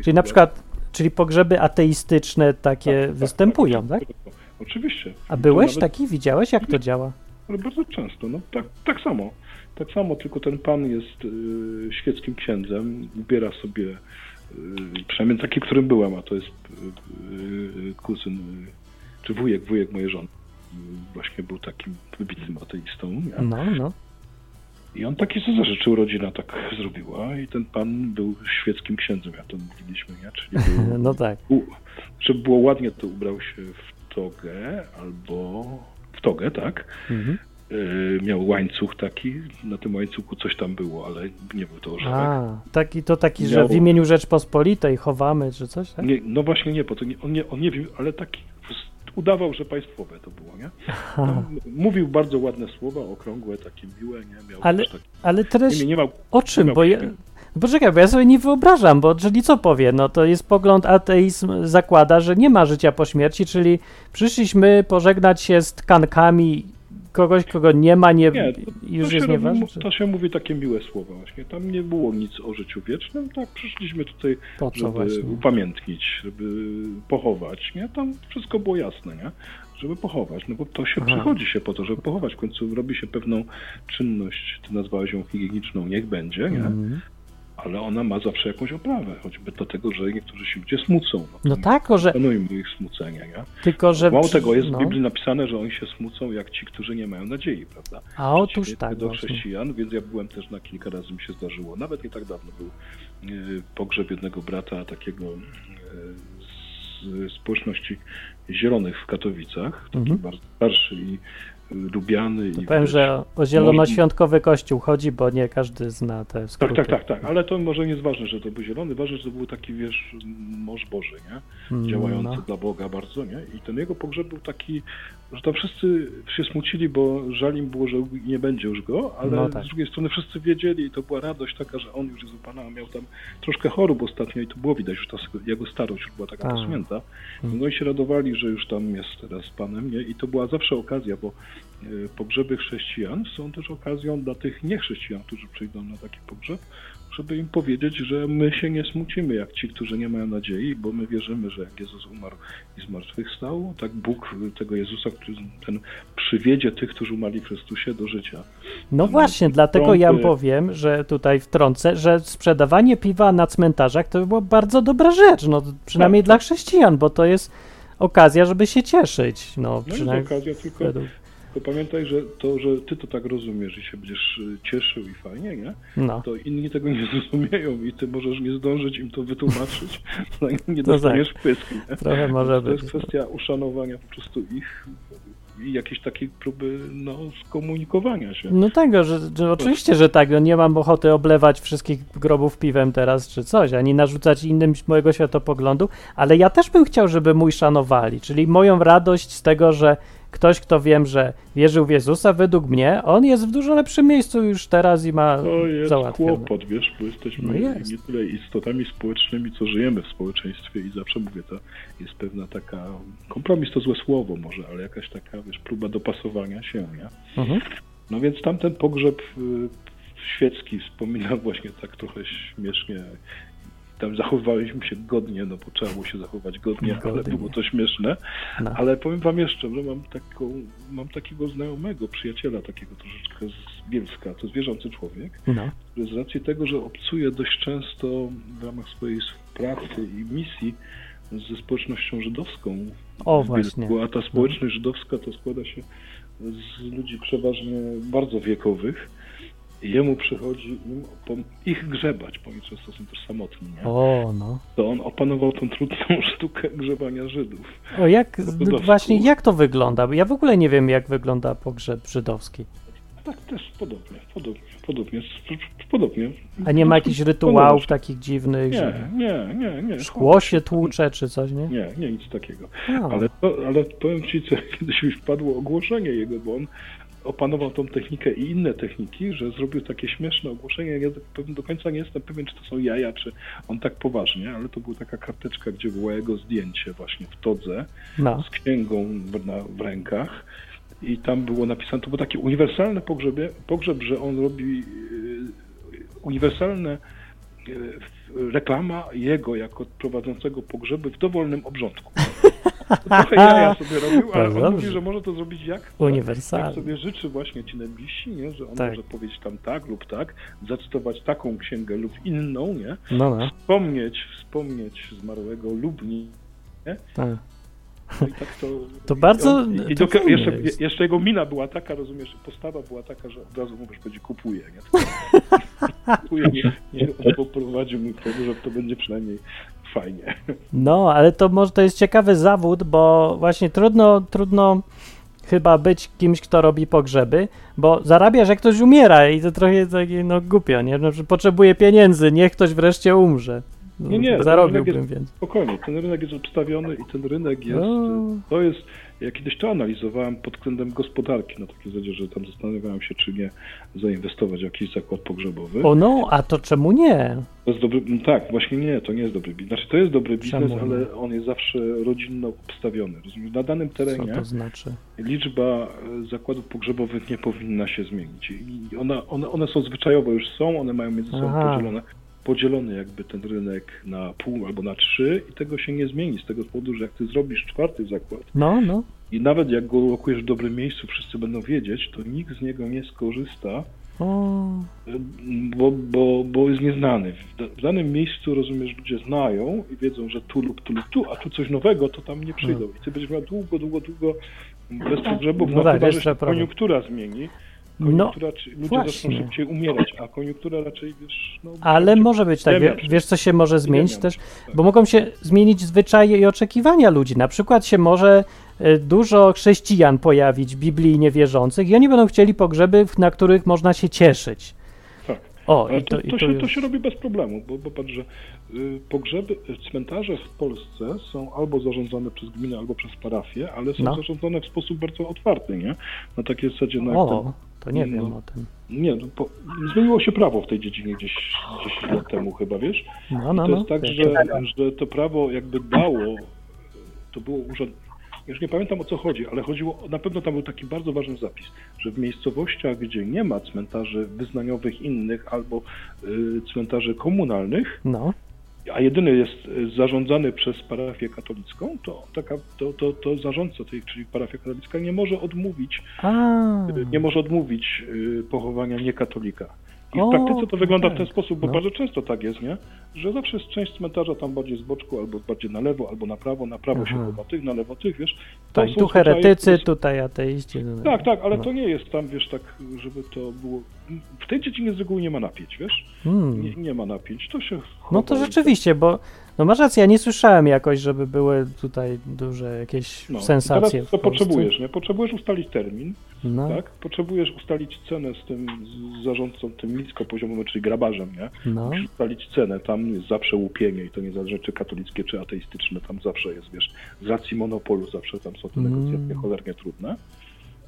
Czyli na przykład, czyli pogrzeby ateistyczne takie Tak, występują, tak? Oczywiście. A byłeś nawet- taki? Widziałeś, jak to działa? Ale bardzo często, no tak, tak samo. Tak samo, tylko ten pan jest y, świeckim księdzem, ubiera sobie, przynajmniej taki, którym byłem, a to jest y, y, kuzyn, y, czy wujek, wujek mojej żony. Y, Właśnie był takim wybitnym ateistą. No, no. I on taki sobie zażyczył, rodzina tak zrobiła i ten pan był świeckim księdzem, jak to mówiliśmy, nie? Czyli był, No tak. u, żeby było ładnie, to ubrał się w togę albo w togę, tak? Mhm. Yy, miał łańcuch taki, na tym łańcuchu coś tam było, ale nie był to orzełek. A, taki, to taki, że Miał- w imieniu Rzeczpospolitej chowamy, czy coś, tak? Nie, no właśnie nie, bo to nie, on, nie, on nie wiem, ale taki udawał, że państwowe to było, nie? Tam mówił bardzo ładne słowa, okrągłe, takie miłe, nie? Miał Ale- taki, Ale treść nie, nie miał, o czym? miał Bo ja... Poczekaj, bo ja sobie nie wyobrażam, bo czyli co powie? No to jest pogląd ateizm zakłada, że nie ma życia po śmierci, czyli przyszliśmy pożegnać się z tkankami kogoś, kogo nie ma, nie, Nie, to, już to, jest nieważne. to się mówi takie miłe słowa właśnie. Tam nie było nic o życiu wiecznym, tak przyszliśmy tutaj, Po żeby właśnie? upamiętnić, żeby pochować, nie? Tam wszystko było jasne, nie? Żeby pochować, no bo to się Aha. przychodzi się po to, żeby pochować. W końcu robi się pewną czynność, ty nazwałeś ją higieniczną, niech będzie, nie? Mhm. Ale ona ma zawsze jakąś oprawę, choćby do tego, że niektórzy się ludzie smucą. No to tak, że Szanujmy ich smucenie, nie? tylko, że... Mało tego, jest no. w Biblii napisane, że oni się smucą jak ci, którzy nie mają nadziei, prawda? A otóż tak do właśnie. chrześcijan, więc ja byłem też na kilka razy mi się zdarzyło. Nawet nie tak dawno był e, pogrzeb jednego brata takiego e, z społeczności zielonych w Katowicach, taki Mhm. bardzo starszy i lubiany. To i powiem, że o zielonoświątkowy kościół chodzi, bo nie każdy zna te Tak, skróty. tak, tak, tak, ale to może nie jest ważne, że to był zielony, ważne, że to był taki, wiesz, mąż Boży, nie? Mm, Działający no. dla Boga bardzo, nie? I ten jego pogrzeb był taki, że tam wszyscy się smucili, bo żal im było, że nie będzie już go, ale No tak. z drugiej strony wszyscy wiedzieli i to była radość taka, że on już jest u Pana, a miał tam troszkę chorób ostatnio i to było widać, już ta jego starość już była taka A. posunięta. Mm. No i się radowali, że już tam jest teraz z Panem, nie? I to była zawsze okazja, bo e, pogrzeby chrześcijan są też okazją dla tych niechrześcijan, którzy przyjdą na taki pogrzeb, żeby im powiedzieć, że my się nie smucimy jak ci, którzy nie mają nadziei, bo my wierzymy, że jak Jezus umarł i zmartwychwstał, tak Bóg tego Jezusa, który ten przywiedzie tych, którzy umarli w Chrystusie do życia. No Tam właśnie, dlatego ja powiem, że tutaj wtrącę, że sprzedawanie piwa na cmentarzach to by była bardzo dobra rzecz, no przynajmniej Tak, dla chrześcijan, bo to jest okazja, żeby się cieszyć, no No jest przynajmniej okazja, tylko, według... tylko pamiętaj, że to, że ty to tak rozumiesz i się będziesz y, cieszył i fajnie, nie? No, to inni tego nie zrozumieją i ty możesz nie zdążyć im to wytłumaczyć, zanim nie To dostaniesz pysk. Nie? trochę może to być. jest kwestia uszanowania po prostu ich i jakiejś takiej próby no, skomunikowania się. No tego, że, że oczywiście, że tak, no nie mam ochoty oblewać wszystkich grobów piwem teraz czy coś, ani narzucać innym mojego światopoglądu, ale ja też bym chciał, żeby mój szanowali, czyli moją radość z tego, że ktoś, kto wiem, że wierzył w Jezusa, według mnie, on jest w dużo lepszym miejscu już teraz i ma To jest załatwione. kłopot, wiesz, bo jesteśmy No jest. nie tyle istotami społecznymi, co żyjemy w społeczeństwie i zawsze mówię, to jest pewna taka, kompromis to złe słowo może, ale jakaś taka, wiesz, próba dopasowania się, nie? Mhm. No więc tamten pogrzeb y, świecki wspominam właśnie tak trochę śmiesznie. Tam zachowaliśmy się godnie, no bo trzeba było się zachować godnie, ale Godnie. było to śmieszne. No. Ale powiem wam jeszcze, że mam, taką, mam takiego znajomego, przyjaciela takiego troszeczkę z Bielska, to jest wierzący człowiek, No. który z racji tego, że obcuje dość często w ramach swojej pracy i misji ze społecznością żydowską O, w właśnie. A ta społeczność żydowska to składa się z ludzi przeważnie bardzo wiekowych. Jemu przychodzi im ich grzebać, bo oni często są też samotni, nie? O, no. To on opanował tą trudną sztukę grzebania Żydów. O, jak, właśnie, jak to wygląda? Ja w ogóle nie wiem, jak wygląda pogrzeb żydowski. Tak, też podobnie, podobnie, podobnie, podobnie. A nie ma jakichś rytuałów takich dziwnych, Nie, że nie, nie, nie. szkło się tłucze czy coś, nie? Nie, nie, nic takiego. No. Ale, to, ale powiem Ci, co kiedyś mi wpadło ogłoszenie jego, bo on opanował tą technikę i inne techniki, że zrobił takie śmieszne ogłoszenie. Ja do- końca nie jestem pewien, czy to są jaja, czy on tak poważnie, ale to była taka karteczka, gdzie było jego zdjęcie właśnie w todze No. z księgą w, na, w rękach. I tam było napisane, to był taki uniwersalny pogrzebie, pogrzeb, że on robi yy, uniwersalne yy, reklama jego jako prowadzącego pogrzeby w dowolnym obrządku. Trochę jaja sobie robił, ale on dobrze. mówi, że może to zrobić jak, jak Uniwersalny. sobie życzy właśnie ci najbliżsi, nie? że on Tak. może powiedzieć tam tak lub tak, zacytować taką księgę lub inną, nie? No, no. Wspomnieć, wspomnieć zmarłego lub nie. Tak. No i tak to, To i bardzo- on- I, to do, jeszcze, jeszcze jego mina była taka, rozumiesz, postawa była taka, że od razu mówisz, będzie kupuje, nie? kupuje, nie, nie on poprowadził mój pogrzeb, to będzie przynajmniej fajnie. No, ale to może to jest ciekawy zawód, bo właśnie trudno, trudno chyba być kimś, kto robi pogrzeby, bo zarabiasz jak ktoś umiera i to trochę takie, no głupio, nie? No, że potrzebuje pieniędzy, niech ktoś wreszcie umrze. No, Nie, nie, Zarobiłbym rynek więc. Spokojnie, ten rynek jest obstawiony i ten rynek jest, No. to jest, ja kiedyś to analizowałem pod względem gospodarki, na takiej zasadzie, że tam zastanawiałem się, czy nie zainwestować w jakiś zakład pogrzebowy. O no, a to czemu nie? To jest dobry, no tak, właśnie nie, to nie jest dobry biznes. Znaczy to jest dobry biznes, Czemu ale on jest zawsze rodzinno obstawiony. Rozumiesz? Na danym Co terenie to znaczy? liczba e, zakładów pogrzebowych nie powinna się zmienić. I ona, one, one są zwyczajowo już są, one mają między sobą Aha. podzielone, podzielony jakby ten rynek na pół albo na trzy i tego się nie zmieni z tego powodu, że jak ty zrobisz czwarty zakład No, no. i nawet jak go lokujesz w dobrym miejscu, wszyscy będą wiedzieć, to nikt z niego nie skorzysta, O, bo, bo, bo jest nieznany. W, da, w danym miejscu, rozumiesz, ludzie znają i wiedzą, że tu lub tu lub tu, a tu coś nowego, to tam nie przyjdą. I ty będziesz miał długo, długo, długo bez pogrzebów, No no, tak, chyba, że koniunktura zmieni. No, Koniunktura, czy ludzie zaczną właśnie. szybciej umierać, a koniunktura raczej, wiesz... No, ale może być tak. Wie, Epidemia wiesz, co się może zmienić też? tak. Bo mogą się zmienić zwyczaje i oczekiwania ludzi. Na przykład się może e, dużo chrześcijan pojawić, biblijnie wierzących, i oni będą chcieli pogrzeby, na których można się cieszyć. Tak. O, i to, to, i to, to się, to się robi bez problemu, bo, bo patrz, że y, pogrzeby, cmentarze w Polsce są albo zarządzane przez gminę, albo przez parafię, ale są No. zarządzane w sposób bardzo otwarty, nie? Na takiej zasadzie, no jak ten, O, to nie no. wiem o tym. Nie, no, po, zmieniło się prawo w tej dziedzinie gdzieś 10 lat temu chyba, wiesz? No, no, to no. jest tak, wiesz. że, że to prawo jakby dało, to było urząd... Już nie pamiętam o co chodzi, ale chodziło, na pewno tam był taki bardzo ważny zapis, że w miejscowościach, gdzie nie ma cmentarzy wyznaniowych innych albo y, cmentarzy komunalnych, No, a jedyny jest y, zarządzany przez parafię katolicką, to, taka, to, to, to zarządca tej, czyli parafia katolicka, nie może odmówić a, y, nie może odmówić y, pochowania niekatolika. I w praktyce to wygląda w ten sposób, bo No. bardzo często tak jest, nie? Że zawsze jest część cmentarza tam bardziej z boczku, albo bardziej na lewo, albo na prawo. Na prawo się Aha. chowa tych, na lewo tych, wiesz? To tak, są tu heretycy, które- tutaj ateiści. Tak, tak, ale no. to nie jest tam, wiesz, tak, żeby to było... W tej dziedzinie z reguły nie ma napięć, wiesz? Hmm. Nie, nie ma napięć, to się No to rzeczywiście, bo no masz rację, ja nie słyszałem jakoś, żeby były tutaj duże jakieś No, sensacje. Teraz Polsce. potrzebujesz, nie? Potrzebujesz ustalić termin, No, tak? Potrzebujesz ustalić cenę z tym z zarządcą, tym niskopoziomowym, czyli grabarzem, nie? no, Musisz ustalić cenę, tam jest zawsze łupienie i to niezależnie czy katolickie, czy ateistyczne, tam zawsze jest, wiesz, z racji monopolu zawsze tam są te Mm. negocjacje cholernie trudne,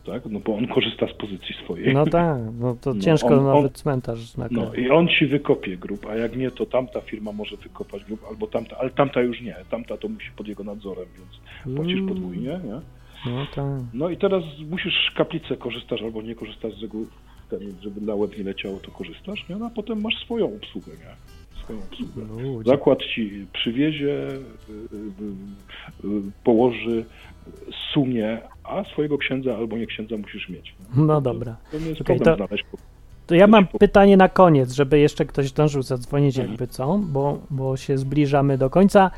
tak, no bo on korzysta z pozycji swojej. no tak, no to No, ciężko on- nawet on- cmentarz na No i on ci wykopie grób, a jak nie, to tamta firma może wykopać grób, albo tamta, ale tamta już nie, tamta to musi pod jego nadzorem, więc płacisz Mm. podwójnie, nie? No tak. No i teraz musisz kaplicę korzystasz albo nie korzystasz z reguły, ten, żeby na łeb nie leciało, to korzystasz, nie? No a potem masz swoją obsługę, nie? Swoją obsługę. No. Zakład ci przywiezie, y, y, y, położy, sumie, a swojego księdza albo nie księdza musisz mieć. No dobra. To nie jest Okej, problem to- znaleźć. To ja mam pytanie na koniec, żeby jeszcze ktoś zdążył zadzwonić, jakby co, bo, bo się zbliżamy do końca.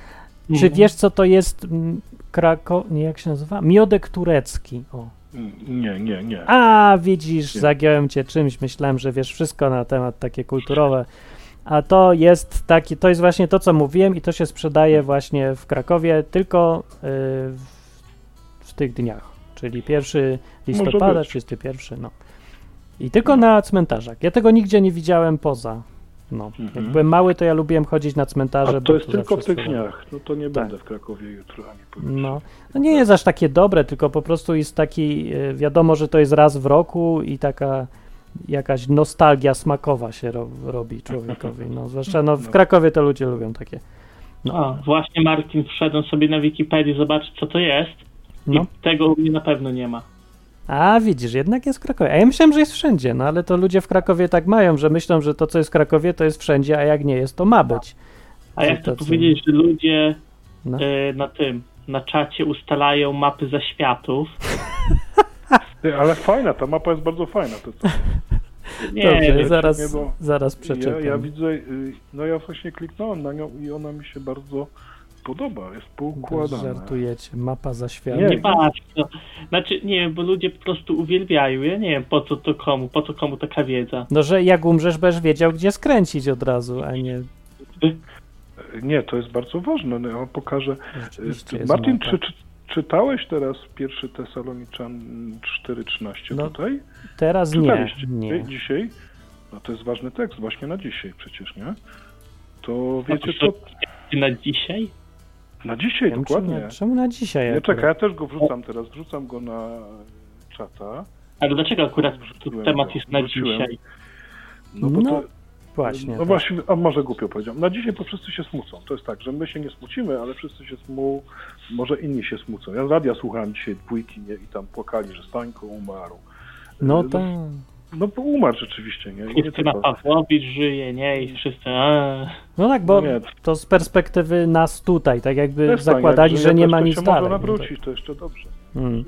Czy Mhm. wiesz, co to jest mm, Krako... Nie, jak się nazywa? Miodek turecki. O. Mm, Nie, nie, nie. A, widzisz, Nie. zagiąłem cię czymś. Myślałem, że wiesz wszystko na temat takie kulturowe. A to jest taki, to jest właśnie to, co mówiłem i to się sprzedaje właśnie w Krakowie tylko y, w, tych dniach, czyli 1 listopada, być. 31, no. I tylko na cmentarzach. Ja tego nigdzie nie widziałem poza. No, Mhm. jak byłem mały, to ja lubiłem chodzić na cmentarze. A bo to jest tu tylko w tych dniach. No to nie Tak. będę w Krakowie jutro ani pojutrze. No, no nie jest aż takie dobre, tylko po prostu jest taki, e, wiadomo, że to jest raz w roku i taka jakaś nostalgia smakowa się ro, robi człowiekowi. No, zwłaszcza no, w No. Krakowie to ludzie lubią takie. No, A, właśnie Martin, wszedłem sobie na Wikipedię zobaczyć co to jest no. i tego u mnie na pewno nie ma. A widzisz, jednak jest w Krakowie. A ja myślałem, że jest wszędzie, no ale to ludzie w Krakowie tak mają, że myślą, że to, co jest w Krakowie, to jest wszędzie, a jak nie jest, to ma być. A ja To chcę powiedzieć, że ludzie No. e, na tym, na czacie ustalają mapy zaświatów. Ty, ale fajna, ta mapa jest bardzo fajna. To, to, Nie, Dobrze, wiem, zaraz, nie, bo zaraz ja, przeczytam. ja widzę, y, no ja właśnie kliknąłem na nią i ona mi się bardzo podoba, jest poukładana. Żartujecie, mapa zaświatów. Nie, nie patrz. No. Znaczy, nie wiem, bo ludzie po prostu uwielbiają. Ja nie wiem, po co to komu, po co komu taka wiedza. No, że jak umrzesz, będziesz wiedział, gdzie skręcić od razu, a nie... Nie, to jest bardzo ważne. No, ja pokażę. Y, Martin, mapa. czy, czy, czytałeś teraz pierwszy Tesaloniczan 4.13 No, tutaj? Teraz nie, nie. dzisiaj? No to jest ważny tekst właśnie na dzisiaj przecież, nie? To wiecie to- co? Na dzisiaj? Na dzisiaj Wiem, dokładnie. Czemu, czemu na dzisiaj? Nie, akurat? czekaj, ja też go wrzucam teraz, wrzucam go na czata. Ale dlaczego akurat Wrzuciłem temat go, jest na wrzuciłem. dzisiaj? No bo No, to, Właśnie. no tak. właśnie, a może głupio powiedziałem. Na dzisiaj po wszyscy się smucą. To jest tak, że my się nie smucimy, ale wszyscy się smu... Może inni się smucą. Ja z radia słuchałem dzisiaj dwójki nie? i tam płakali, że Stańko umarł. No No, tak. No bo umarł rzeczywiście, nie? Krystyna tylko. Pawłowicz żyje, nie? I wszyscy... A, No tak, bo Nie. to z perspektywy nas tutaj, tak jakby Też zakładali, że nie ma to nic dalej. Może no tak. nawrócić, to jeszcze dobrze. Mm.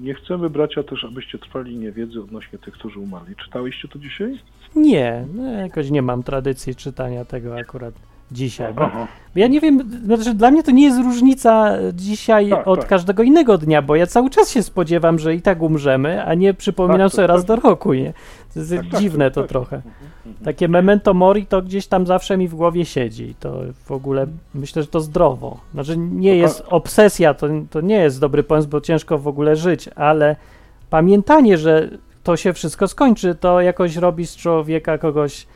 Nie chcemy, bracia, też, abyście trwali niewiedzy odnośnie tych, którzy umarli. Czytaliście to dzisiaj? Nie, no, jakoś nie mam tradycji czytania tego akurat dzisiaj. Bo Aha. ja nie wiem, znaczy dla mnie to nie jest różnica dzisiaj Tak, od tak. każdego innego dnia, bo ja cały czas się spodziewam, że i tak umrzemy, a nie przypominam Tak, sobie raz to- do roku. Nie? To jest Tak, tak, dziwne to tak. trochę. Mhm, mhm. Takie memento mori to gdzieś tam zawsze mi w głowie siedzi. To w ogóle myślę, że to zdrowo. Znaczy nie jest obsesja, to, to nie jest dobry pomysł, bo ciężko w ogóle żyć, ale pamiętanie, że to się wszystko skończy, to jakoś robi z człowieka kogoś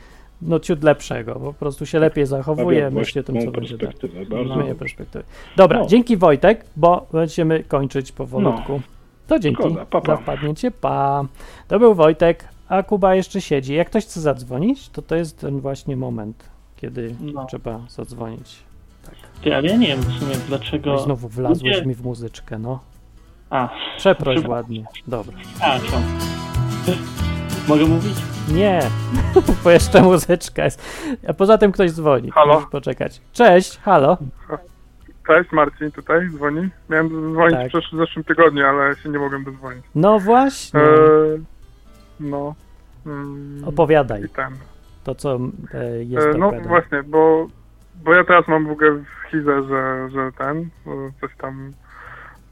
no ciut lepszego. Po prostu się lepiej zachowuje, myśli o tym, co będzie dalej. perspektywę, Z Bardzo mojej perspektywy. Dobra, No. dzięki Wojtek, bo będziemy kończyć powolutku. To dzięki pa, pa. za wpadnięcie. Pa. To był Wojtek, a Kuba jeszcze siedzi. Jak ktoś chce zadzwonić, to to jest ten właśnie moment, kiedy No. trzeba zadzwonić. Ty, ale ja nie wiem w sumie dlaczego... No. Znowu wlazłeś ludzie- mi w muzyczkę, no. A, Przeproś Przepraszam. ładnie. Dobra. a, co? Mogę mówić? Nie, bo jeszcze muzyczka jest. A poza tym ktoś dzwoni. Halo? Musisz poczekać. Cześć, halo. Cześć, Marcin tutaj dzwoni. Miałem dzwonić Tak. w zeszłym tygodniu, ale się nie mogłem dodzwonić. No właśnie. E, no. Mm, Opowiadaj I ten. to, co e, jest E, no właśnie, bo, bo ja teraz mam w ogóle w chizę, że, że ten, coś tam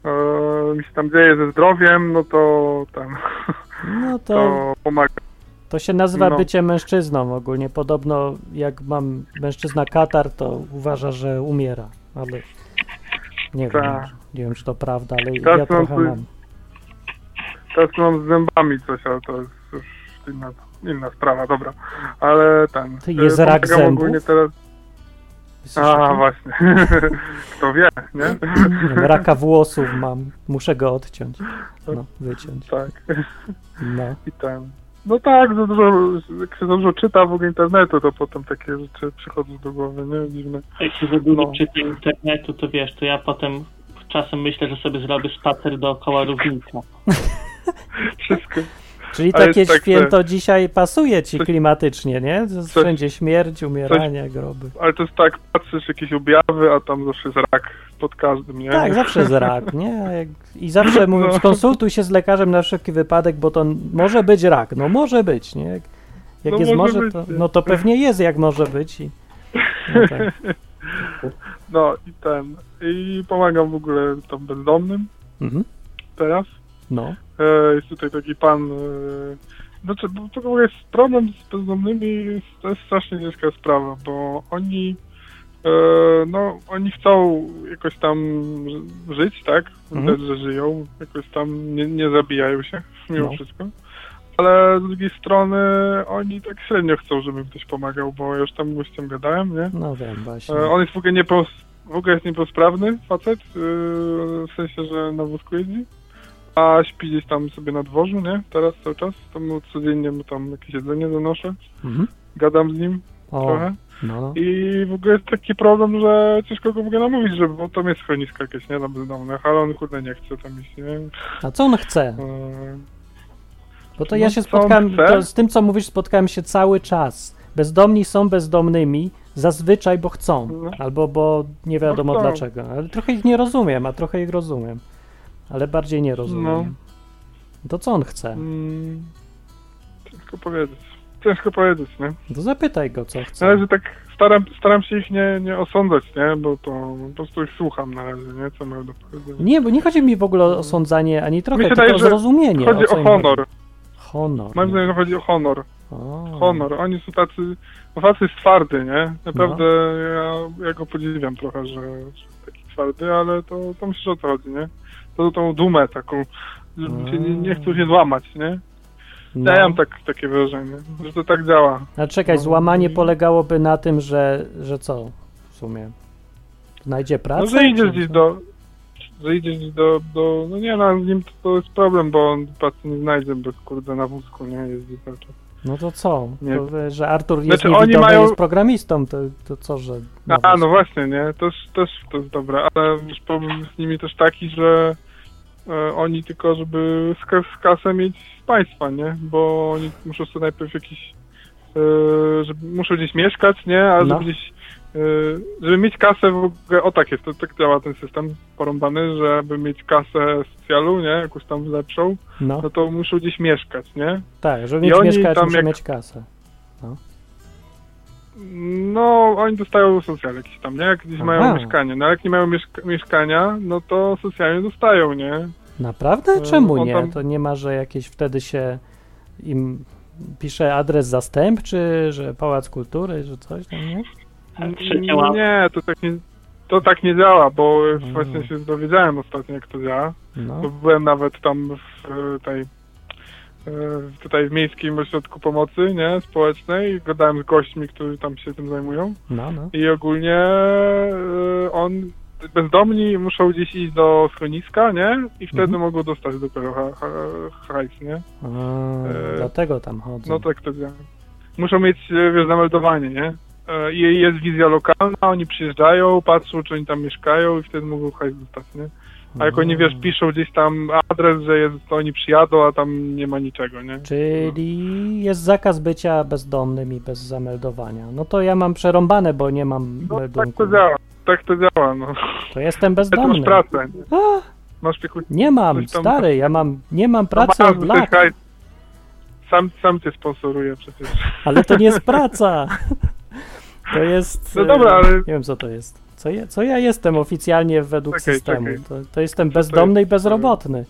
e, mi się tam dzieje ze zdrowiem, no to ten, No to to pomaga. To się nazywa No. bycie mężczyzną ogólnie. Podobno jak mam mężczyzna katar, to uważa, że umiera, ale nie wiem, Tak. nie wiem czy to prawda, ale Teraz ja trochę mam. Teraz mam z zębami coś, ale to jest już inna, inna sprawa, dobra. Ale ten. Ty, jest rak zębów? ogólnie teraz. A, właśnie. Kto wie, nie? raka włosów mam, muszę go odciąć, no, wyciąć, Tak. no. I ten. No tak, za dużo, jak się dużo czyta w ogóle internetu, to potem takie rzeczy przychodzą do głowy, nie? Dziwne. Jak się za dużo No. czyta internetu, to wiesz, to ja potem czasem myślę, że sobie zrobię spacer dookoła równika. Wszystko. Czyli takie tak, święto dzisiaj pasuje ci coś- klimatycznie, nie? coś- Wszędzie śmierć, umieranie, groby. Ale to jest tak, patrzysz jakieś objawy, a tam zawsze jest rak pod każdym, nie? Tak, zawsze jest rak, nie? I zawsze mówią, No. skonsultuj się z lekarzem na wszelki wypadek, bo to może być rak. No może być, nie? Jak, jak No jest może może, to, no to pewnie jest jak może być. I, no tak. No i ten. I pomagam w ogóle tam bezdomnym mhm. teraz. No, E, jest tutaj taki pan. Znaczy, bo to w ogóle jest problem z bezdomnymi, to jest strasznie ciężka sprawa, bo oni. E, no, oni chcą jakoś tam ży- żyć, tak? Mhm. Widać, że żyją, jakoś tam nie, nie zabijają się mimo No. wszystko. Ale z drugiej strony oni tak średnio chcą, żebym ktoś pomagał, bo już tam gościem gadałem, nie? no wiem właśnie. On jest w ogóle niepos, w ogóle jest niepełnosprawny facet, w sensie, że na wózku jeździ, a śpi gdzieś tam sobie na dworzu, nie? Teraz cały czas, to mu codziennie mu tam jakieś jedzenie zanoszę, Mhm. gadam z nim O, trochę no, no. i w ogóle jest taki problem, że ciężko go ogóle namówić, żeby, bo tam jest schronisko jakieś, nie? Dla bezdomnych, ale on kurde nie chce tam iść, nie? A co on chce? E, Bo to no, ja się spotkałem, to z tym co mówisz, spotkałem się cały czas. Bezdomni są bezdomnymi zazwyczaj, bo chcą, No. albo bo nie wiadomo Bo dlaczego. Ale trochę ich nie rozumiem, a trochę ich rozumiem. Ale bardziej nie rozumiem. No. To co on chce? mm, ciężko powiedzieć. Ciężko powiedzieć, nie? To zapytaj go, co chce. Na razie tak staram, staram się ich nie, nie osądzać, nie? Bo to po prostu ich słucham na razie, nie? Co mają do powiedzenia. Nie, bo nie chodzi mi w ogóle o osądzanie ani trochę, tylko wydaje, o że zrozumienie. Chodzi o honor. Chodzi. Honor. Moim zdaniem chodzi o honor. O. Honor. Oni są tacy... Bo facet jest twardy, nie? Naprawdę No. ja, ja go podziwiam trochę, że, że taki twardy, ale to, to myślę, że o to chodzi, nie? To tą dumę taką, się nie, nie chcą się złamać, nie? No. Ja mam tak, takie wrażenie, że to tak działa. A czekaj, No, złamanie polegałoby na tym, że, że co w sumie? Znajdzie pracę? No, że idziesz gdzieś do, że idziesz do, do, no nie, no z nim to, to jest problem, bo on pracy nie znajdzie, bo kurde na wózku, nie, jeździ cały czas. No to co? Nie. To, że Artur jest Znaczy, oni mają- jest programistą, to, to co, że... A, no właśnie, nie, też, też to jest dobre, ale problem z nimi też taki, że e, oni tylko, żeby z, kas- z kasę mieć z państwa, nie, bo oni muszą sobie najpierw jakiś, e, żeby, muszą gdzieś mieszkać, nie, a No. żeby gdzieś, żeby mieć kasę w ogóle, o tak jest, to tak działa ten system porąbany, żeby mieć kasę socjalu, nie, jakąś tam lepszą, No, no to muszą gdzieś mieszkać, nie, tak, żeby mieć mieszkać, tam muszę jak- mieć kasę. No, oni dostają socjal jakiś tam, nie? Jak gdzieś Aha. mają mieszkanie. No, jak nie mają mieszka- mieszkania, no to socjalnie dostają, nie? Naprawdę? E, Czemu on nie? tam- To nie ma, że jakieś wtedy się im pisze adres zastępczy, że Pałac Kultury, że coś tam, nie? Nie, to tak nie, to tak nie działa, bo Mm. właśnie się dowiedziałem ostatnio, jak to działa. No, byłem nawet tam w e, tej, e, tutaj w Miejskim Ośrodku Pomocy, nie? Społecznej. Gadałem z gośćmi, którzy tam się tym zajmują. no, no. I ogólnie e, on, bezdomni muszą gdzieś iść do schroniska, nie? I wtedy Mhm. mogą dostać dopiero ha, ha, hajs, nie? A, E, dlatego tam chodzą. No tak to działa. Muszą mieć, wiesz, zameldowanie, nie? E, jest wizja lokalna, oni przyjeżdżają, patrzą, czy oni tam mieszkają i wtedy mogą hajs dostać, nie? A jak oni, wiesz, piszą gdzieś tam adres, że jest, to oni przyjadą, a tam nie ma niczego, nie? Czyli jest zakaz bycia bezdomnym i bez zameldowania. No to ja mam przerąbane, bo nie mam No tak meldunku. to działa, tak to działa, no. To jestem bezdomny. masz pracę, nie? A, Masz piekut... nie mam, tam- stary, ja mam, nie mam No pracy od lat, hajs- Sam, sam cię sponsoruje przecież. ale to nie jest praca. To jest... No e, dobra, ale- Nie wiem, co to jest. Co ja, co ja jestem oficjalnie według Czekaj, systemu? czekaj. To, to jestem Co to bezdomny i jest? bezrobotny.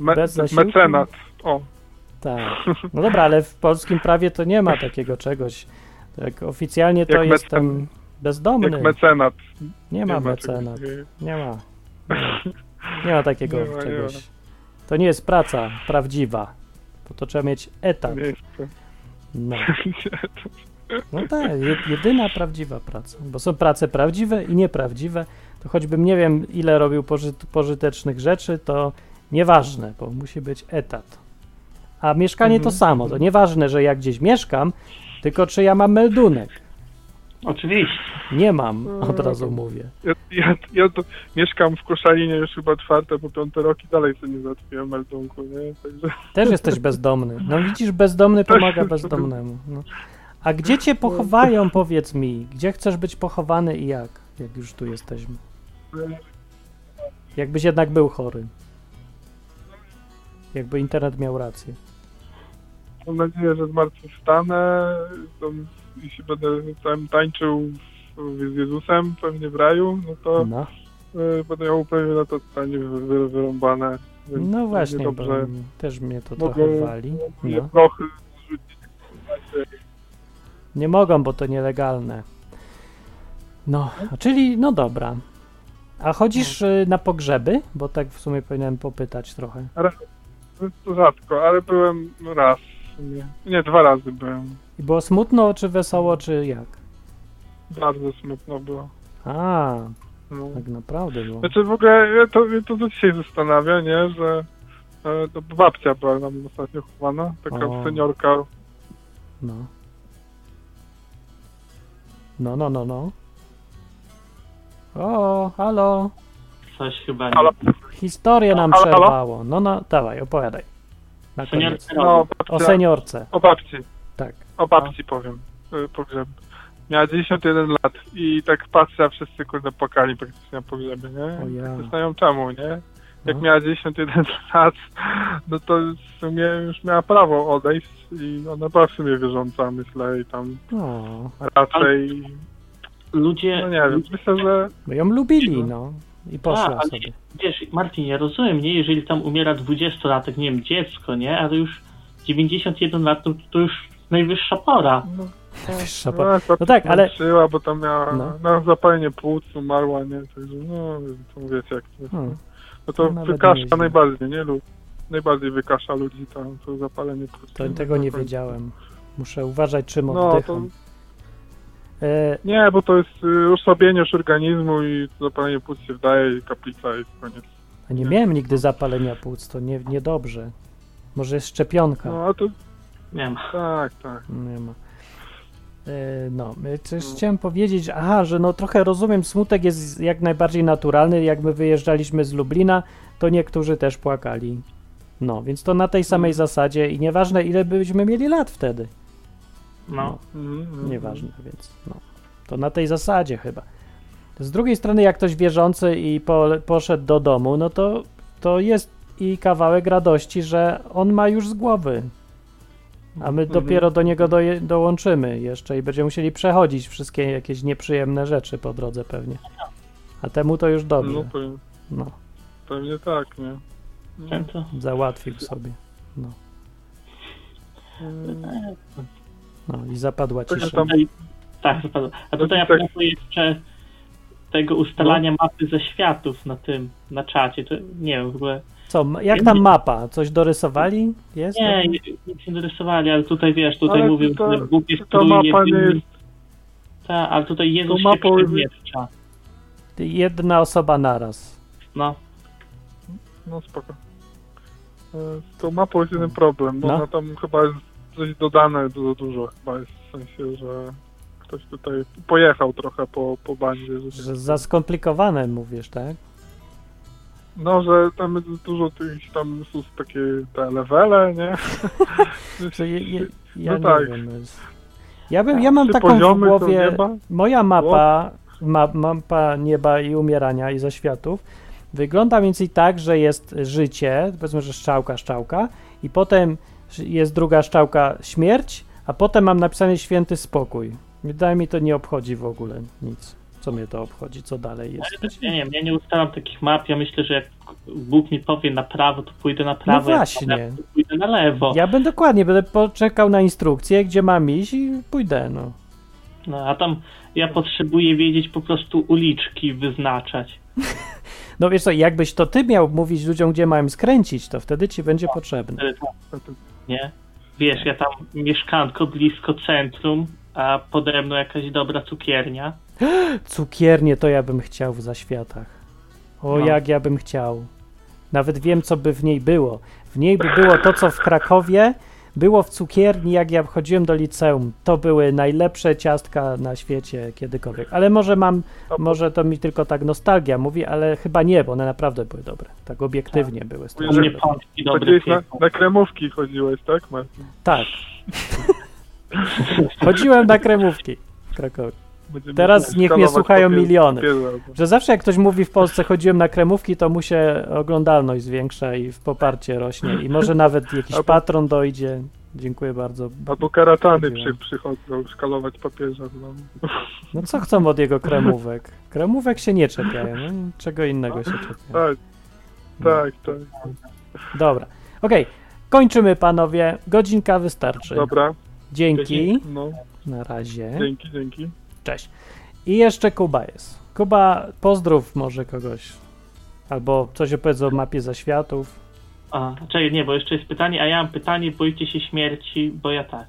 Me, Bez zasiłku? mecenat. O, Tak. No dobra, ale w polskim prawie to nie ma takiego czegoś. Tak, oficjalnie to Jak jestem mecen- bezdomny. jak mecenat. Nie ma ma czegoś mecenat. Nie ma. Nie ma, nie ma takiego Nie ma, nie czegoś. To nie jest praca prawdziwa. Bo to trzeba mieć etat. Nie jest. No, no tak, je- jedyna prawdziwa praca. Bo są prace prawdziwe i nieprawdziwe. To choćbym nie wiem, ile robił pożyt, pożytecznych rzeczy, to nieważne, bo musi być etat. A mieszkanie to Mhm. samo. To nieważne, że ja gdzieś mieszkam, tylko czy ja mam meldunek. Oczywiście. Nie mam, No, od razu mówię. Ja, ja, ja to mieszkam w Koszalinie już chyba czwarte po piąte rok i dalej sobie nie załatwiłem meldunku, nie? Także Też jesteś bezdomny. No widzisz, bezdomny pomaga bezdomnemu. No. A gdzie cię pochowają, powiedz mi? Gdzie chcesz być pochowany i jak? Jak już tu jesteśmy. Jakbyś jednak był chory. Jakby internet miał rację. mam nadzieję, że zmartwychwstanę to, i się będę tam tańczył z Jezusem pewnie w raju, no to No, y, będę miał pewnie na to stanie wy, wy, wyrąbane. Więc no właśnie, bo dobrze. też mnie to Mogę- trochę wali. No. prochy Nie mogą, bo to nielegalne. No, czyli, no dobra. A chodzisz y, na pogrzeby? Bo tak w sumie powinienem popytać trochę. to rzadko, ale byłem raz. Nie, dwa razy byłem. I było smutno, czy wesoło, czy jak? Bardzo smutno było. A, No. tak naprawdę było. Znaczy w ogóle ja to, mnie to do dzisiaj zastanawia, nie, że e, to babcia była nam ostatnio chowana, taka O. seniorka. No. No, no, no, no. O, halo. Coś chyba nie. Halo? Historię nam Halo, halo? przerwało. No, no, dawaj, opowiadaj. Na koniec. Seniorka No, O babcia, seniorce. o babci, Tak. o babci powiem, y, pogrzeb. Miała 91 lat i tak patrzę, a wszyscy kurde płakali praktycznie na pogrzebie, nie? O ja. Znają czemu, nie? Jak No. miała 91 lat, no to w sumie już miała prawo odejść i ona była w sumie wierząca, myślę, i tam O, raczej, Ludzie. no nie wiem, myślę, że bo ją lubili, no. I poszła A, ale sobie. Wiesz, Martin, ja rozumiem, nie? Jeżeli tam umiera 20-latek, nie wiem, dziecko, nie? Ale już 91 lat to, to już najwyższa pora. no, Wyższa No, po... akurat No tak, ale- walczyła, bo tam miała No. na zapalenie płuc, umarła, nie? Także no, to wiecie jak to jest. Hmm. No to Nawet wykasza najbardziej, nie? Lub najbardziej wykasza ludzi tam, to zapalenie płuc. To tego nie wiedziałem. Muszę uważać, czym No, to oddycham. E, nie, bo to jest y, osłabienie już organizmu i zapalenie płuc się wdaje i kaplica i koniec. a nie miałem nigdy zapalenia płuc, to nie, niedobrze. Może jest szczepionka. No, a to Nie ma. tak, tak. Nie ma. E, No, coś chciałem powiedzieć, aha, że no trochę rozumiem, smutek jest jak najbardziej naturalny. Jak my wyjeżdżaliśmy z Lublina, to niektórzy też płakali. No, więc to na tej samej zasadzie i nieważne ile byśmy mieli lat wtedy. No. Mhm, mhm. Nieważne, więc no, to na tej zasadzie chyba. Z drugiej strony, jak ktoś wierzący i po, poszedł do domu, no to, to jest i kawałek radości, że on ma już z głowy. A my Mhm. dopiero do niego doje, dołączymy jeszcze i będziemy musieli przechodzić wszystkie jakieś nieprzyjemne rzeczy po drodze pewnie. A temu to już No, dobrze. pewnie, No, pewnie tak, nie? Ten to... załatwił sobie. No, no i zapadła cisza. tak, zapadło. A tutaj a tak- propos jeszcze tego ustalania mapy ze światów na tym, na czacie, to nie wiem w ogóle. Co, jak tam mapa? Coś dorysowali? Jest? Nie, nie, nic nie dorysowali, ale tutaj wiesz, tutaj Ale mówią, to- że Bóg jest ta mapa nie jest- Tak, ale tutaj Jezus To się mapa- przemieszcza. Jedna osoba naraz. No, No spoko. E, Z tą mapą jest jeden problem, bo No. ona tam chyba jest coś dodane dużo, dużo chyba jest w sensie, że ktoś tutaj pojechał trochę po, po bandzie. Że Że za skomplikowane mówisz, tak? No, że tam jest dużo tych tam są takie te levele, nie? Je, ja No nie tak. wiem. jest- Ja, bym, ja mam Trzy taką w głowie. Moja mapa, ma, mapa nieba i umierania i zaświatów wygląda mniej więcej tak, że jest życie, powiedzmy, że szczałka, szczałka, i potem jest druga szczałka śmierć, a potem mam napisany święty spokój. Wydaje mi to nie obchodzi w ogóle nic. Co mnie to obchodzi, co dalej jest. ja nie wiem, ja nie ustalam takich map, ja myślę, że jak Bóg mi powie na prawo, to pójdę na prawo, jak właśnie. na lewo, to pójdę na lewo. Ja bym dokładnie, będę poczekał na instrukcję, gdzie mam iść i pójdę, no. No, a tam ja potrzebuję wiedzieć po prostu uliczki wyznaczać. No wiesz co, jakbyś to ty miał mówić ludziom, gdzie mają skręcić, to wtedy ci będzie potrzebne. Wtedy tak, Nie? Wiesz, ja tam mieszkanko blisko centrum, a pode mną jakaś dobra cukiernia. Cukiernie to ja bym chciał w zaświatach. O, No. jak ja bym chciał. Nawet wiem, co by w niej było. W niej by było to, co w Krakowie było w cukierni, jak ja chodziłem do liceum. To były najlepsze ciastka na świecie kiedykolwiek. Ale może mam, może to mi tylko tak nostalgia mówi, ale chyba nie, bo one naprawdę były dobre. Tak obiektywnie były. U mnie dobre. pączki dobre Chodziłeś na, na kremówki chodziłeś, tak Marcin? Tak. Chodziłem na kremówki w Krakowie. Będziemy Teraz niech mnie słuchają papier- miliony. Że zawsze jak ktoś mówi w Polsce chodziłem na kremówki, to mu się oglądalność zwiększa i w poparcie rośnie. I może nawet jakiś Albo- patron dojdzie. Dziękuję bardzo. Albo karatany przy, przychodzą szkalować papieża. No. No co chcą od jego kremówek? Kremówek się nie czepiają. No, czego innego się czepiają. Tak, tak, tak. Dobra. Okej. Kończymy panowie. Godzinka wystarczy. Dobra, Dzięki. no, Na razie. dzięki, dzięki. Cześć. I jeszcze Kuba jest. Kuba, pozdrów może kogoś. Albo coś opowiedz o mapie zaświatów. A, czekaj, nie, bo jeszcze jest pytanie, a ja mam pytanie, boicie się śmierci, bo ja tak.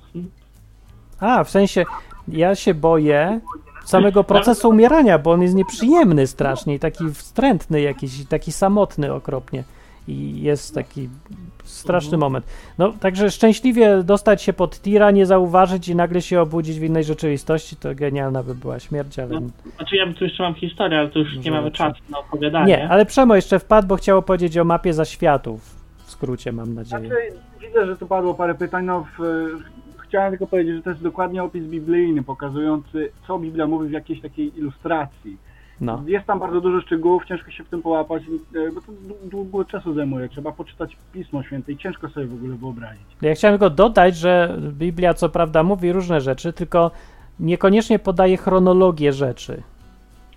A, w sensie, ja się boję samego procesu umierania, bo on jest nieprzyjemny strasznie i taki wstrętny jakiś, taki samotny okropnie. I jest taki straszny moment. No, także szczęśliwie dostać się pod tira, nie zauważyć i nagle się obudzić w innej rzeczywistości, to genialna by była śmierć, ale... Znaczy ja tu jeszcze mam historię, ale to już Może nie mamy czasu na opowiadanie. Nie, ale Przemo jeszcze wpadł, bo chciał powiedzieć o mapie zaświatów. W skrócie, mam nadzieję. Znaczy, widzę, że tu padło parę pytań. No, w, chciałem tylko powiedzieć, że to jest dokładnie opis biblijny, pokazujący, co Biblia mówi w jakiejś takiej ilustracji. No. Jest tam bardzo dużo szczegółów, ciężko się w tym połapać, e, bo to dłu- długo czasu zajmuje. Trzeba poczytać Pismo Święte i ciężko sobie w ogóle wyobrazić. Ja chciałem tylko dodać, że Biblia co prawda mówi różne rzeczy, tylko niekoniecznie podaje chronologię rzeczy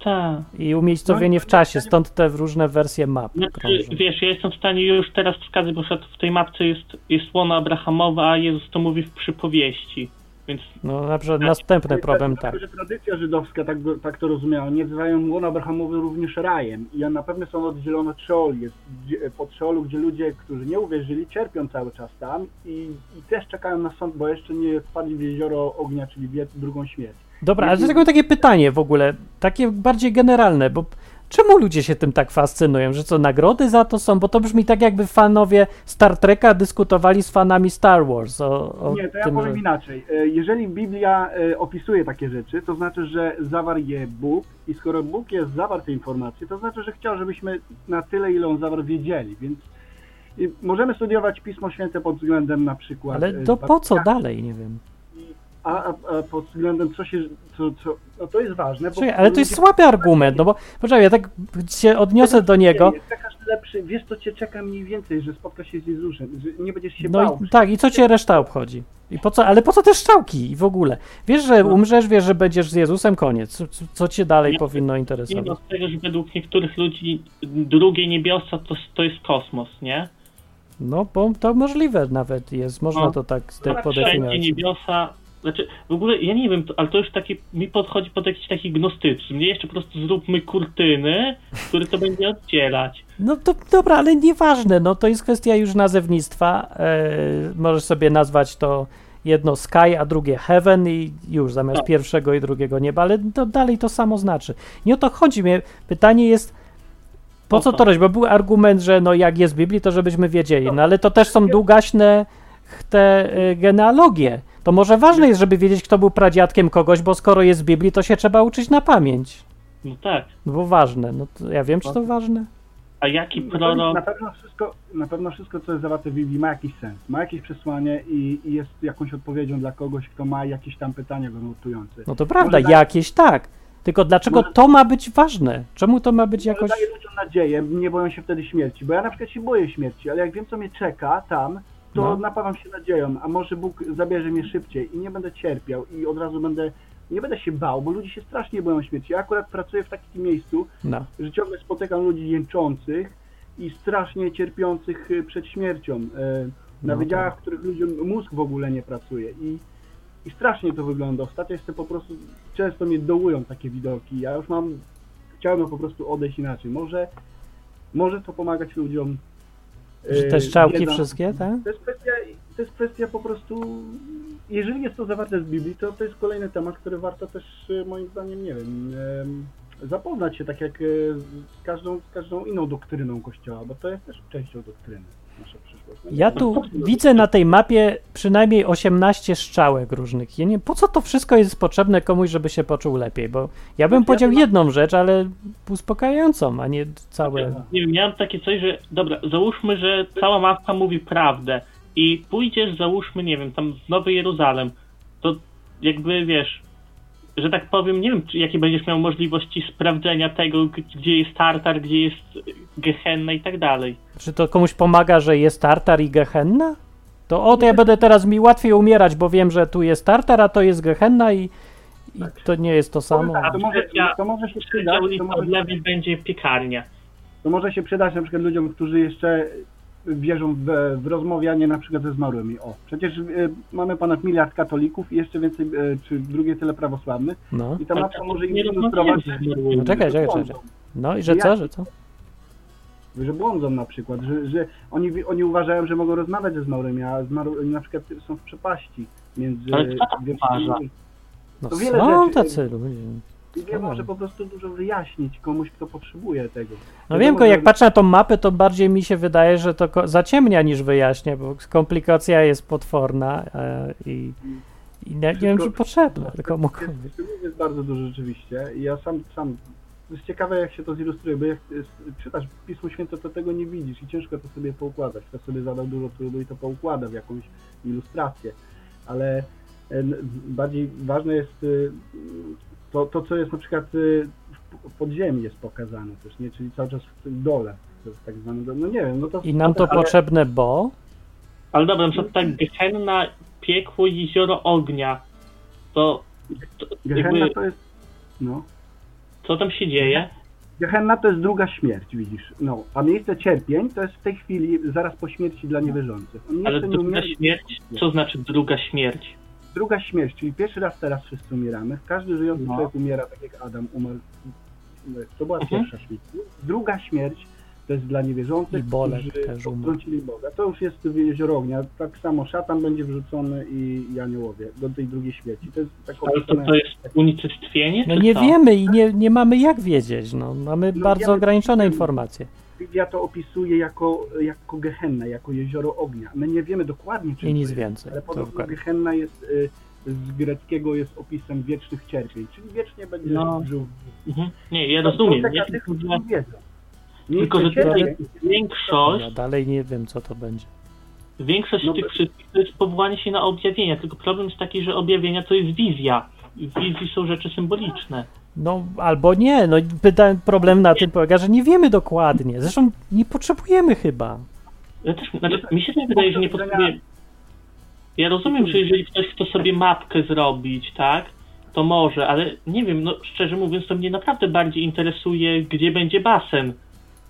Tak. i umiejscowienie w czasie, stąd te różne wersje map Znaczy, wiesz, ja jestem w stanie już teraz wskazać, bo w tej mapce jest, jest łono Abrahamowa, a Jezus to mówi w przypowieści. Więc No na przykład następny problem, tak. Że tradycja żydowska, tak, tak to rozumiała, nie nazywają łona Abrahamowy również rajem. I na pewno są oddzielone od Szeolu. Jest pod Szeolu, gdzie ludzie, którzy nie uwierzyli, cierpią cały czas tam i, i też czekają na sąd, bo jeszcze nie wpadli w jezioro ognia, czyli w drugą śmierć. Dobra, ale dlaczego takie pytanie w ogóle, takie bardziej generalne, bo czemu ludzie się tym tak fascynują, że co, nagrody za to są? Bo to brzmi tak, jakby fanowie Star Treka dyskutowali z fanami Star Wars o, o Nie, to ja tym, powiem że... inaczej. E, Jeżeli Biblia e, opisuje takie rzeczy, to znaczy, że zawarł je Bóg i skoro Bóg jest zawarł te informacje, to znaczy, że chciał, żebyśmy na tyle, ile on zawarł, wiedzieli, więc możemy studiować Pismo Święte pod względem na przykład... Ale e, to po co dalej, nie wiem. A, a, a pod względem, co się... Co, co, no to jest ważne, bo... Czekaj, ale to jest ludzie- słaby argument, no bo poczekaj, ja tak się odniosę do niego. Czekasz lepszy, wiesz co cię czeka mniej więcej, że spotkasz się z Jezusem, że nie będziesz się No bał. i, tak, i co cię reszta obchodzi? I po co, ale po co te szczałki i w ogóle? Wiesz, że No. umrzesz, wiesz, że będziesz z Jezusem, koniec. Co, co- cię dalej Nie, powinno interesować? tego, że według niektórych ludzi drugie niebiosa to, to jest kosmos, nie? No, bo to możliwe nawet jest, można No. to tak Wszędzie podefiniować. niebiosa. Znaczy, w ogóle ja nie wiem, to, ale to już taki mi podchodzi pod jakiś taki gnostycyzm. Nie jeszcze po prostu zróbmy kurtyny, które to będzie oddzielać. No to dobra, ale nieważne, no to jest kwestia już nazewnictwa. E, możesz sobie nazwać to jedno sky, a drugie heaven i już zamiast Tak. pierwszego i drugiego nieba, ale to dalej to samo znaczy. Nie o to chodzi mnie. Pytanie jest, po co to robić? Bo był argument, że no jak jest w Biblii, to żebyśmy wiedzieli, no ale to też są długaśne te y, genealogie. To może ważne jest, żeby wiedzieć, kto był pradziadkiem kogoś, bo skoro jest w Biblii, to się trzeba uczyć na pamięć. No tak. No bo ważne. No to ja wiem, czy to ważne. A jaki Na pewno, prorok. na, pewno wszystko, na pewno wszystko, co jest zawarte w Biblii, ma jakiś sens, ma jakieś przesłanie i, i jest jakąś odpowiedzią dla kogoś, kto ma jakieś tam pytania go nurtujące. No to prawda, Może daje- jakieś tak. Tylko dlaczego Może- to ma być ważne? Czemu to ma być jakoś. daje ludziom nadzieję, nie boją się wtedy śmierci, bo ja na przykład się boję śmierci, ale jak wiem, co mnie czeka tam, to No. napawam się nadzieją, a może Bóg zabierze mnie szybciej i nie będę cierpiał i od razu będę, nie będę się bał, bo ludzie się strasznie boją śmierci. Ja akurat pracuję w takim miejscu, No. że ciągle spotykam ludzi jęczących i strasznie cierpiących y, przed śmiercią. e, Na No wydziałach, tak. w których ludziom mózg w ogóle nie pracuje. I, I strasznie to wygląda. Ostatnio jestem po prostu, często mnie dołują takie widoki. Ja już mam, chciałbym po prostu odejść inaczej. Może, może to pomagać ludziom. Że te szczałki wiedza. wszystkie, tak? To jest kwestia, to jest kwestia po prostu, jeżeli jest to zawarte w Biblii, to to jest kolejny temat, który warto też e, moim zdaniem, nie wiem, em, zapoznać się tak jak e, z każdą, z każdą inną doktryną Kościoła, bo to jest też częścią doktryny Ja tu widzę na tej mapie przynajmniej 18 strzałek różnych. Ja nie po co to wszystko jest potrzebne komuś, żeby się poczuł lepiej? Bo ja bym powiedział jedną rzecz, ale uspokajającą, a nie całe. Nie wiem, miałem takie coś, że dobra, załóżmy, że cała mapka mówi prawdę i pójdziesz, załóżmy, nie wiem, tam w Nowy Jeruzalem, to jakby wiesz, że tak powiem, nie wiem, czy, jakie będziesz miał możliwości sprawdzenia tego, gdzie jest Tartar, gdzie jest Gehenna i tak dalej. Czy to komuś pomaga, że jest Tartar i Gehenna? To o, to ja będę teraz mi łatwiej umierać, bo wiem, że tu jest Tartar, a to jest Gehenna i, i to nie jest to samo. Tak, to, może, to może się przydać, to może, od lewej będzie piekarnia. to może się przydać na przykład ludziom, którzy jeszcze wierzą w, w rozmawianie na przykład ze zmarłymi. O, przecież e, mamy ponad miliard katolików i jeszcze więcej, e, czy drugie tyle prawosławnych No, i ta to może im ilustrować, zmarłymi. No czekaj, że czekaj, czekaj. no i że co, że co? że błądzą na przykład, że, że oni, oni uważają, że mogą rozmawiać ze zmarłymi, a zmarły na przykład są w przepaści między... Ale kto tak uważa? No To wiele są rzeczy. tacy ludzie. I wie może po prostu dużo wyjaśnić komuś, kto potrzebuje tego. No wiem, tylko jak patrzę na tą mapę, to bardziej mi się wydaje, że to zaciemnia niż wyjaśnia, bo komplikacja jest potworna e, i, i nie, nie wiem, czy potrzebna komukolwiek. Jest, jest bardzo dużo rzeczywiście i ja sam, sam, to jest ciekawe jak się to zilustruje, bo jak czytasz Pismo Święte, to tego nie widzisz i ciężko to sobie poukładać. Kto sobie zadał dużo trudu i to poukłada w jakąś ilustrację, ale e, bardziej ważne jest y, to, to co jest na przykład y, w w podziemi jest pokazane też, nie? czyli cały czas w tym dole, to jest tak zwany, dole. no nie wiem, no to... I nam to ale- potrzebne, bo Ale dobra, na przykład tak Gehenna, piekło, jezioro ognia, to, to Gehenna jakby, to jest, no... co tam się dzieje? Gehenna to jest druga śmierć, widzisz. No, a miejsce cierpień to jest w tej chwili zaraz po śmierci dla niewierzących. Nie Ale nie druga umierać. śmierć, co znaczy druga śmierć? Druga śmierć, czyli pierwszy raz teraz wszyscy umieramy. Każdy żyjący No. człowiek umiera, tak jak Adam umarł. To była Mhm. pierwsza śmierć. Druga śmierć to jest dla niewierzących, I Bolek którzy odtrącili Boga. To już jest w jezioro ognia. Tak samo szatan będzie wrzucony i, aniołowie do tej drugiej śmierci. To jest tak Ale to, to jest unicestwienie? No nie co? wiemy i nie, nie mamy jak wiedzieć. No, mamy No bardzo wiemy, ograniczone wiemy. informacje. Biblia to opisuje jako, jako Gehennę, jako jezioro ognia. My nie wiemy dokładnie, czym I to nic jest, więcej. Ale podobno dokładnie. Gehenna jest y, z greckiego jest opisem wiecznych cierpień, czyli wiecznie będzie No. żył. Mhm. Nie, ja rozumiem. Ja tych, tylko, którzy że wiedzą. Tylko, że Miejsce tutaj cierpień- większość, Ja dalej nie wiem, co to będzie. większość No tych bo- wszystkich to jest powołanie się na objawienia, tylko problem jest taki, że objawienia to jest wizja. I W wizji są rzeczy symboliczne. No albo nie. No problem na tym polega, że nie wiemy dokładnie. Zresztą nie potrzebujemy chyba. Ja też, znaczy, mi się tak wydaje, że nie potrzebuje... Ja rozumiem, że jeżeli ktoś chce sobie mapkę zrobić, tak, to może, ale nie wiem, no szczerze mówiąc, to mnie naprawdę bardziej interesuje, gdzie będzie basen.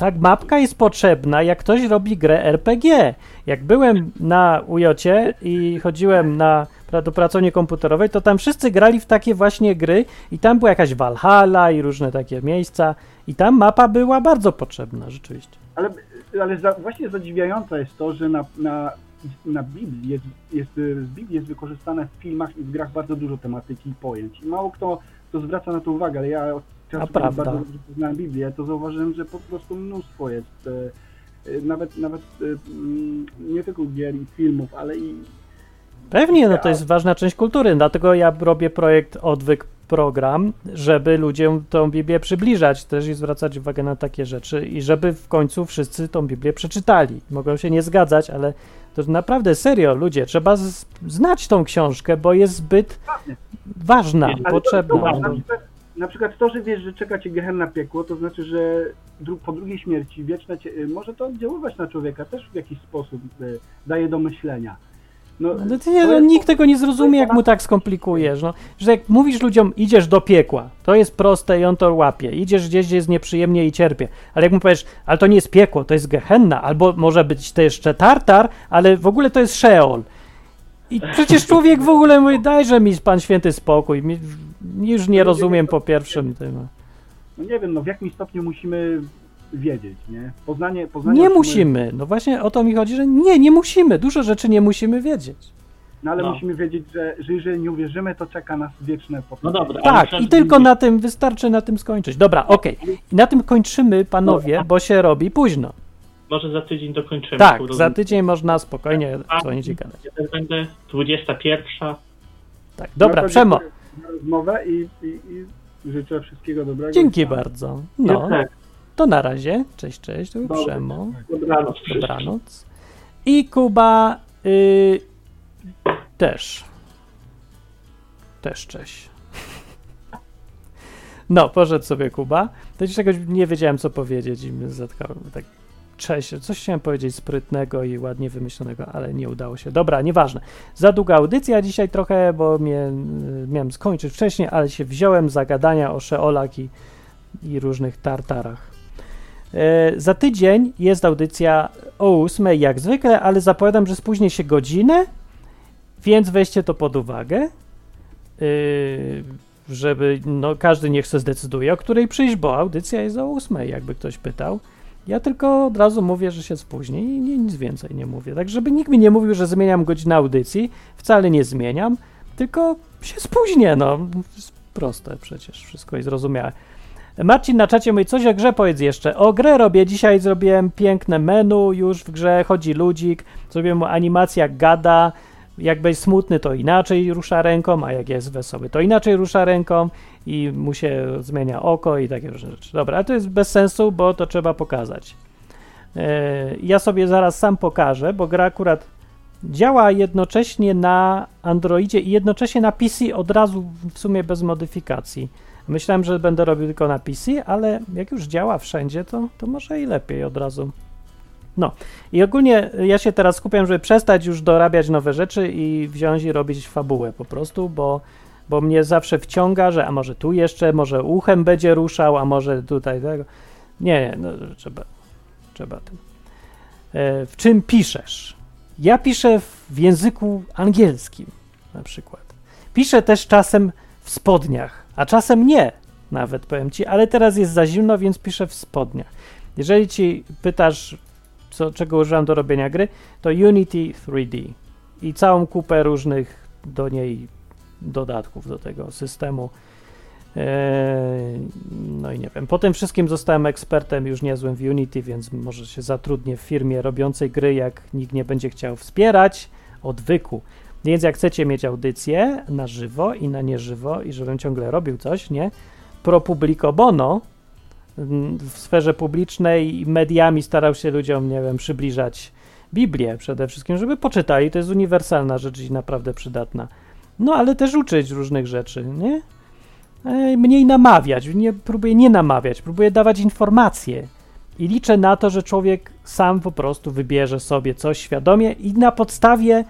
Tak, mapka jest potrzebna, jak ktoś robi grę RPG. Jak byłem na Ujocie i chodziłem na, do pracowni komputerowej, to tam wszyscy grali w takie właśnie gry i tam była jakaś Valhalla i różne takie miejsca i tam mapa była bardzo potrzebna, rzeczywiście. Ale, ale za, właśnie zadziwiające jest to, że na, na, na Biblii jest, jest, z Biblii jest wykorzystane w filmach i w grach bardzo dużo tematyki i pojęć. I mało kto, kto zwraca na to uwagę, ale ja A prawda. bardzo dobrze poznałem Biblię, to zauważyłem, że po prostu mnóstwo jest. e, e, Nawet, nawet e, mm, nie tylko gier i filmów, ale i Pewnie, no to jest ważna część kultury, dlatego ja robię projekt Odwyk Program, żeby ludziom tą Biblię przybliżać też i zwracać uwagę na takie rzeczy i żeby w końcu wszyscy tą Biblię przeczytali. Mogą się nie zgadzać, ale to naprawdę serio, ludzie, trzeba znać tą książkę, bo jest zbyt ważna, Ale potrzebna. To, to, na, przykład, na przykład to, że wiesz, że czeka cię gehenna piekło, to znaczy, że dru, po drugiej śmierci wieczne cię, y, może to oddziaływać na człowieka też w jakiś sposób y, daje do myślenia. No, ale ty, to nie, no, jest- nikt tego nie zrozumie, jak mu tak skomplikujesz. No, że jak mówisz ludziom, idziesz do piekła, to jest proste i on to łapie. Idziesz gdzieś, gdzie jest nieprzyjemnie i cierpie. Ale jak mu powiesz, ale to nie jest piekło, to jest gehenna, albo może być to jeszcze tartar, ale w ogóle to jest Sheol. I przecież człowiek w ogóle mówi, dajże mi pan święty spokój. Mi, już nie rozumiem po pierwszym tym. No nie wiem, no w jakim stopniu musimy wiedzieć, nie? Poznanie, poznanie Nie musimy. No właśnie o to mi chodzi, że nie, nie musimy. Dużo rzeczy nie musimy wiedzieć. No ale No. musimy wiedzieć, że, że jeżeli nie uwierzymy, to czeka nas wieczne No potępienie. dobra. ale Tak, i tylko na tym wystarczy na tym skończyć. Dobra, okej. I na tym kończymy, panowie, bo się robi późno. Może za tydzień dokończymy. Tak, za tydzień można spokojnie dzwonić i gadać. Ja też będę 21. Tak, dobra, No Przemo, za rozmowę i, i, i życzę wszystkiego dobrego. dzięki bardzo. No, to na razie. Cześć, cześć, był. Przemo. dobranoc. Dobranoc. I Kuba y, też. Też cześć. No, poszedł sobie Kuba. To już czegoś nie wiedziałem, co powiedzieć i zatkało. Tak, cześć. Coś chciałem powiedzieć sprytnego i ładnie wymyślonego, ale nie udało się. Dobra, nieważne. Za długa audycja dzisiaj trochę, bo mnie, y, miałem skończyć wcześniej, ale się wziąłem za gadania o Szeolach i, i różnych tartarach. E, Za tydzień jest audycja o 8, jak zwykle, ale zapowiadam, że spóźnię się godzinę, więc weźcie to pod uwagę, yy, żeby no, każdy niech se zdecyduje, o której przyjść, bo audycja jest o 8, jakby ktoś pytał. Ja tylko od razu mówię, że się spóźni i nic więcej nie mówię. Tak, żeby nikt mi nie mówił, że zmieniam godzinę audycji, wcale nie zmieniam, tylko się spóźnię, no. Proste przecież, wszystko jest zrozumiałe. Marcin na czacie mówi, coś o grze powiedz jeszcze. O grę robię, dzisiaj zrobiłem piękne menu, już w grze chodzi ludzik, zrobiłem mu animację gada, jak będzie smutny to inaczej rusza ręką, a jak jest wesoły to inaczej rusza ręką i mu się zmienia oko i takie różne rzeczy. Dobra, to jest bez sensu, bo to trzeba pokazać. Yy, ja sobie zaraz sam pokażę, bo gra akurat działa jednocześnie na Androidzie i jednocześnie na PC od razu w sumie bez modyfikacji. Myślałem, że będę robił tylko na PC, ale jak już działa wszędzie, to, to może i lepiej od razu. No i ogólnie ja się teraz skupiam, żeby przestać już dorabiać nowe rzeczy i wziąć i robić fabułę po prostu, bo, bo mnie zawsze wciąga, że a może tu jeszcze, może uchem będzie ruszał, a może tutaj tego. Nie, nie, no trzeba, trzeba tym. E, w czym piszesz? Ja piszę w języku angielskim na przykład. Pisze też czasem w spodniach, a czasem nie, nawet powiem ci, ale teraz jest za zimno, więc piszę w spodniach. Jeżeli ci pytasz, co, czego używam do robienia gry, to Unity 3D i całą kupę różnych do niej dodatków do tego systemu. Eee, no i nie wiem. Po tym wszystkim zostałem ekspertem już niezłym w Unity, więc może się zatrudnię w firmie robiącej gry, jak nikt nie będzie chciał wspierać odwyku. Więc jak chcecie mieć audycję na żywo i na nieżywo i żebym ciągle robił coś, nie? Pro publico bono w sferze publicznej mediami starał się ludziom, nie wiem, przybliżać Biblię przede wszystkim, żeby poczytali. To jest uniwersalna rzecz i naprawdę przydatna. No, ale też uczyć różnych rzeczy, nie? Mniej namawiać, nie, próbuję nie namawiać, próbuję dawać informacje. I liczę na to, że człowiek sam po prostu wybierze sobie coś świadomie i na podstawie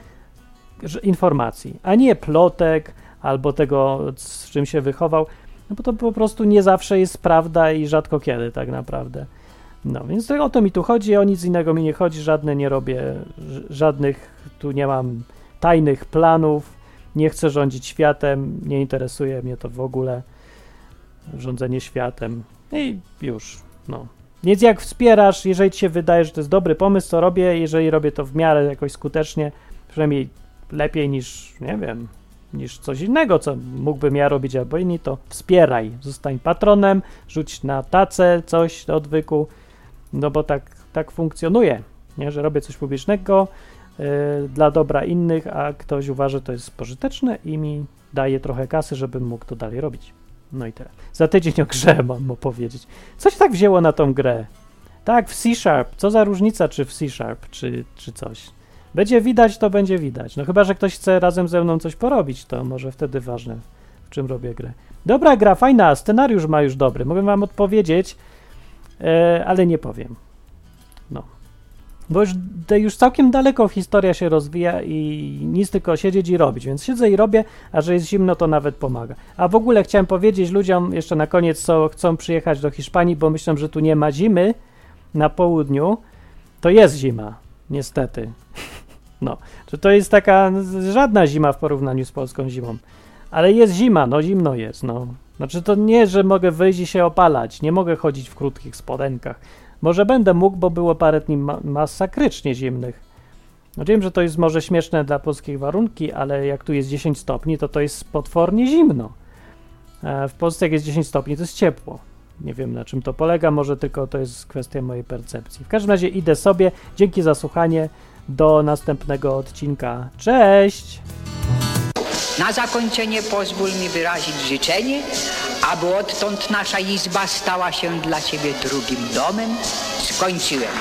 informacji, a nie plotek albo tego, z czym się wychował, no bo to po prostu nie zawsze jest prawda i rzadko kiedy tak naprawdę. No więc o to mi tu chodzi, o nic innego mi nie chodzi, żadne nie robię, żadnych, tu nie mam tajnych planów, nie chcę rządzić światem, nie interesuje mnie to w ogóle, rządzenie światem i już, no. Więc jak wspierasz, jeżeli ci się wydaje, że to jest dobry pomysł, to robię, jeżeli robię to w miarę jakoś skutecznie, przynajmniej lepiej niż, nie wiem, niż coś innego, co mógłbym ja robić albo inni, to wspieraj, zostań patronem, rzuć na tacę coś do odwyku, no bo tak, tak funkcjonuje, nie? że robię coś publicznego yy, dla dobra innych, a ktoś uważa, że to jest pożyteczne i mi daje trochę kasy, żebym mógł to dalej robić. No i tyle. Za tydzień o grze mam opowiedzieć. Co się tak wzięło na tą grę? Tak, w C-Sharp. Co za różnica, czy w C-Sharp, czy, czy coś. Będzie widać, to będzie widać. No chyba, że ktoś chce razem ze mną coś porobić, to może wtedy ważne, w czym robię grę. Dobra gra, fajna, scenariusz ma już dobry. Mogę wam odpowiedzieć, e, ale nie powiem. No. Bo już, już całkiem daleko historia się rozwija i nic tylko siedzieć i robić, więc siedzę i robię, a że jest zimno, to nawet pomaga. A w ogóle chciałem powiedzieć ludziom jeszcze na koniec, co chcą przyjechać do Hiszpanii, bo myślą, że tu nie ma zimy na południu, to jest zima, niestety. No, to jest taka żadna zima w porównaniu z polską zimą. Ale jest zima, no zimno jest, no. Znaczy to nie, że mogę wyjść i się opalać, nie mogę chodzić w krótkich spodenkach. Może będę mógł, bo było parę dni ma masakrycznie zimnych. No wiem, że to jest może śmieszne dla polskich warunki, ale jak tu jest 10 stopni, to to jest potwornie zimno. E, w Polsce jak jest 10 stopni, to jest ciepło. Nie wiem na czym to polega, może tylko to jest kwestia mojej percepcji. W każdym razie idę sobie. Dzięki za słuchanie. Do następnego odcinka. Cześć! Na zakończenie pozwól mi wyrazić życzenie, aby odtąd nasza izba stała się dla Ciebie drugim domem. Skończyłem.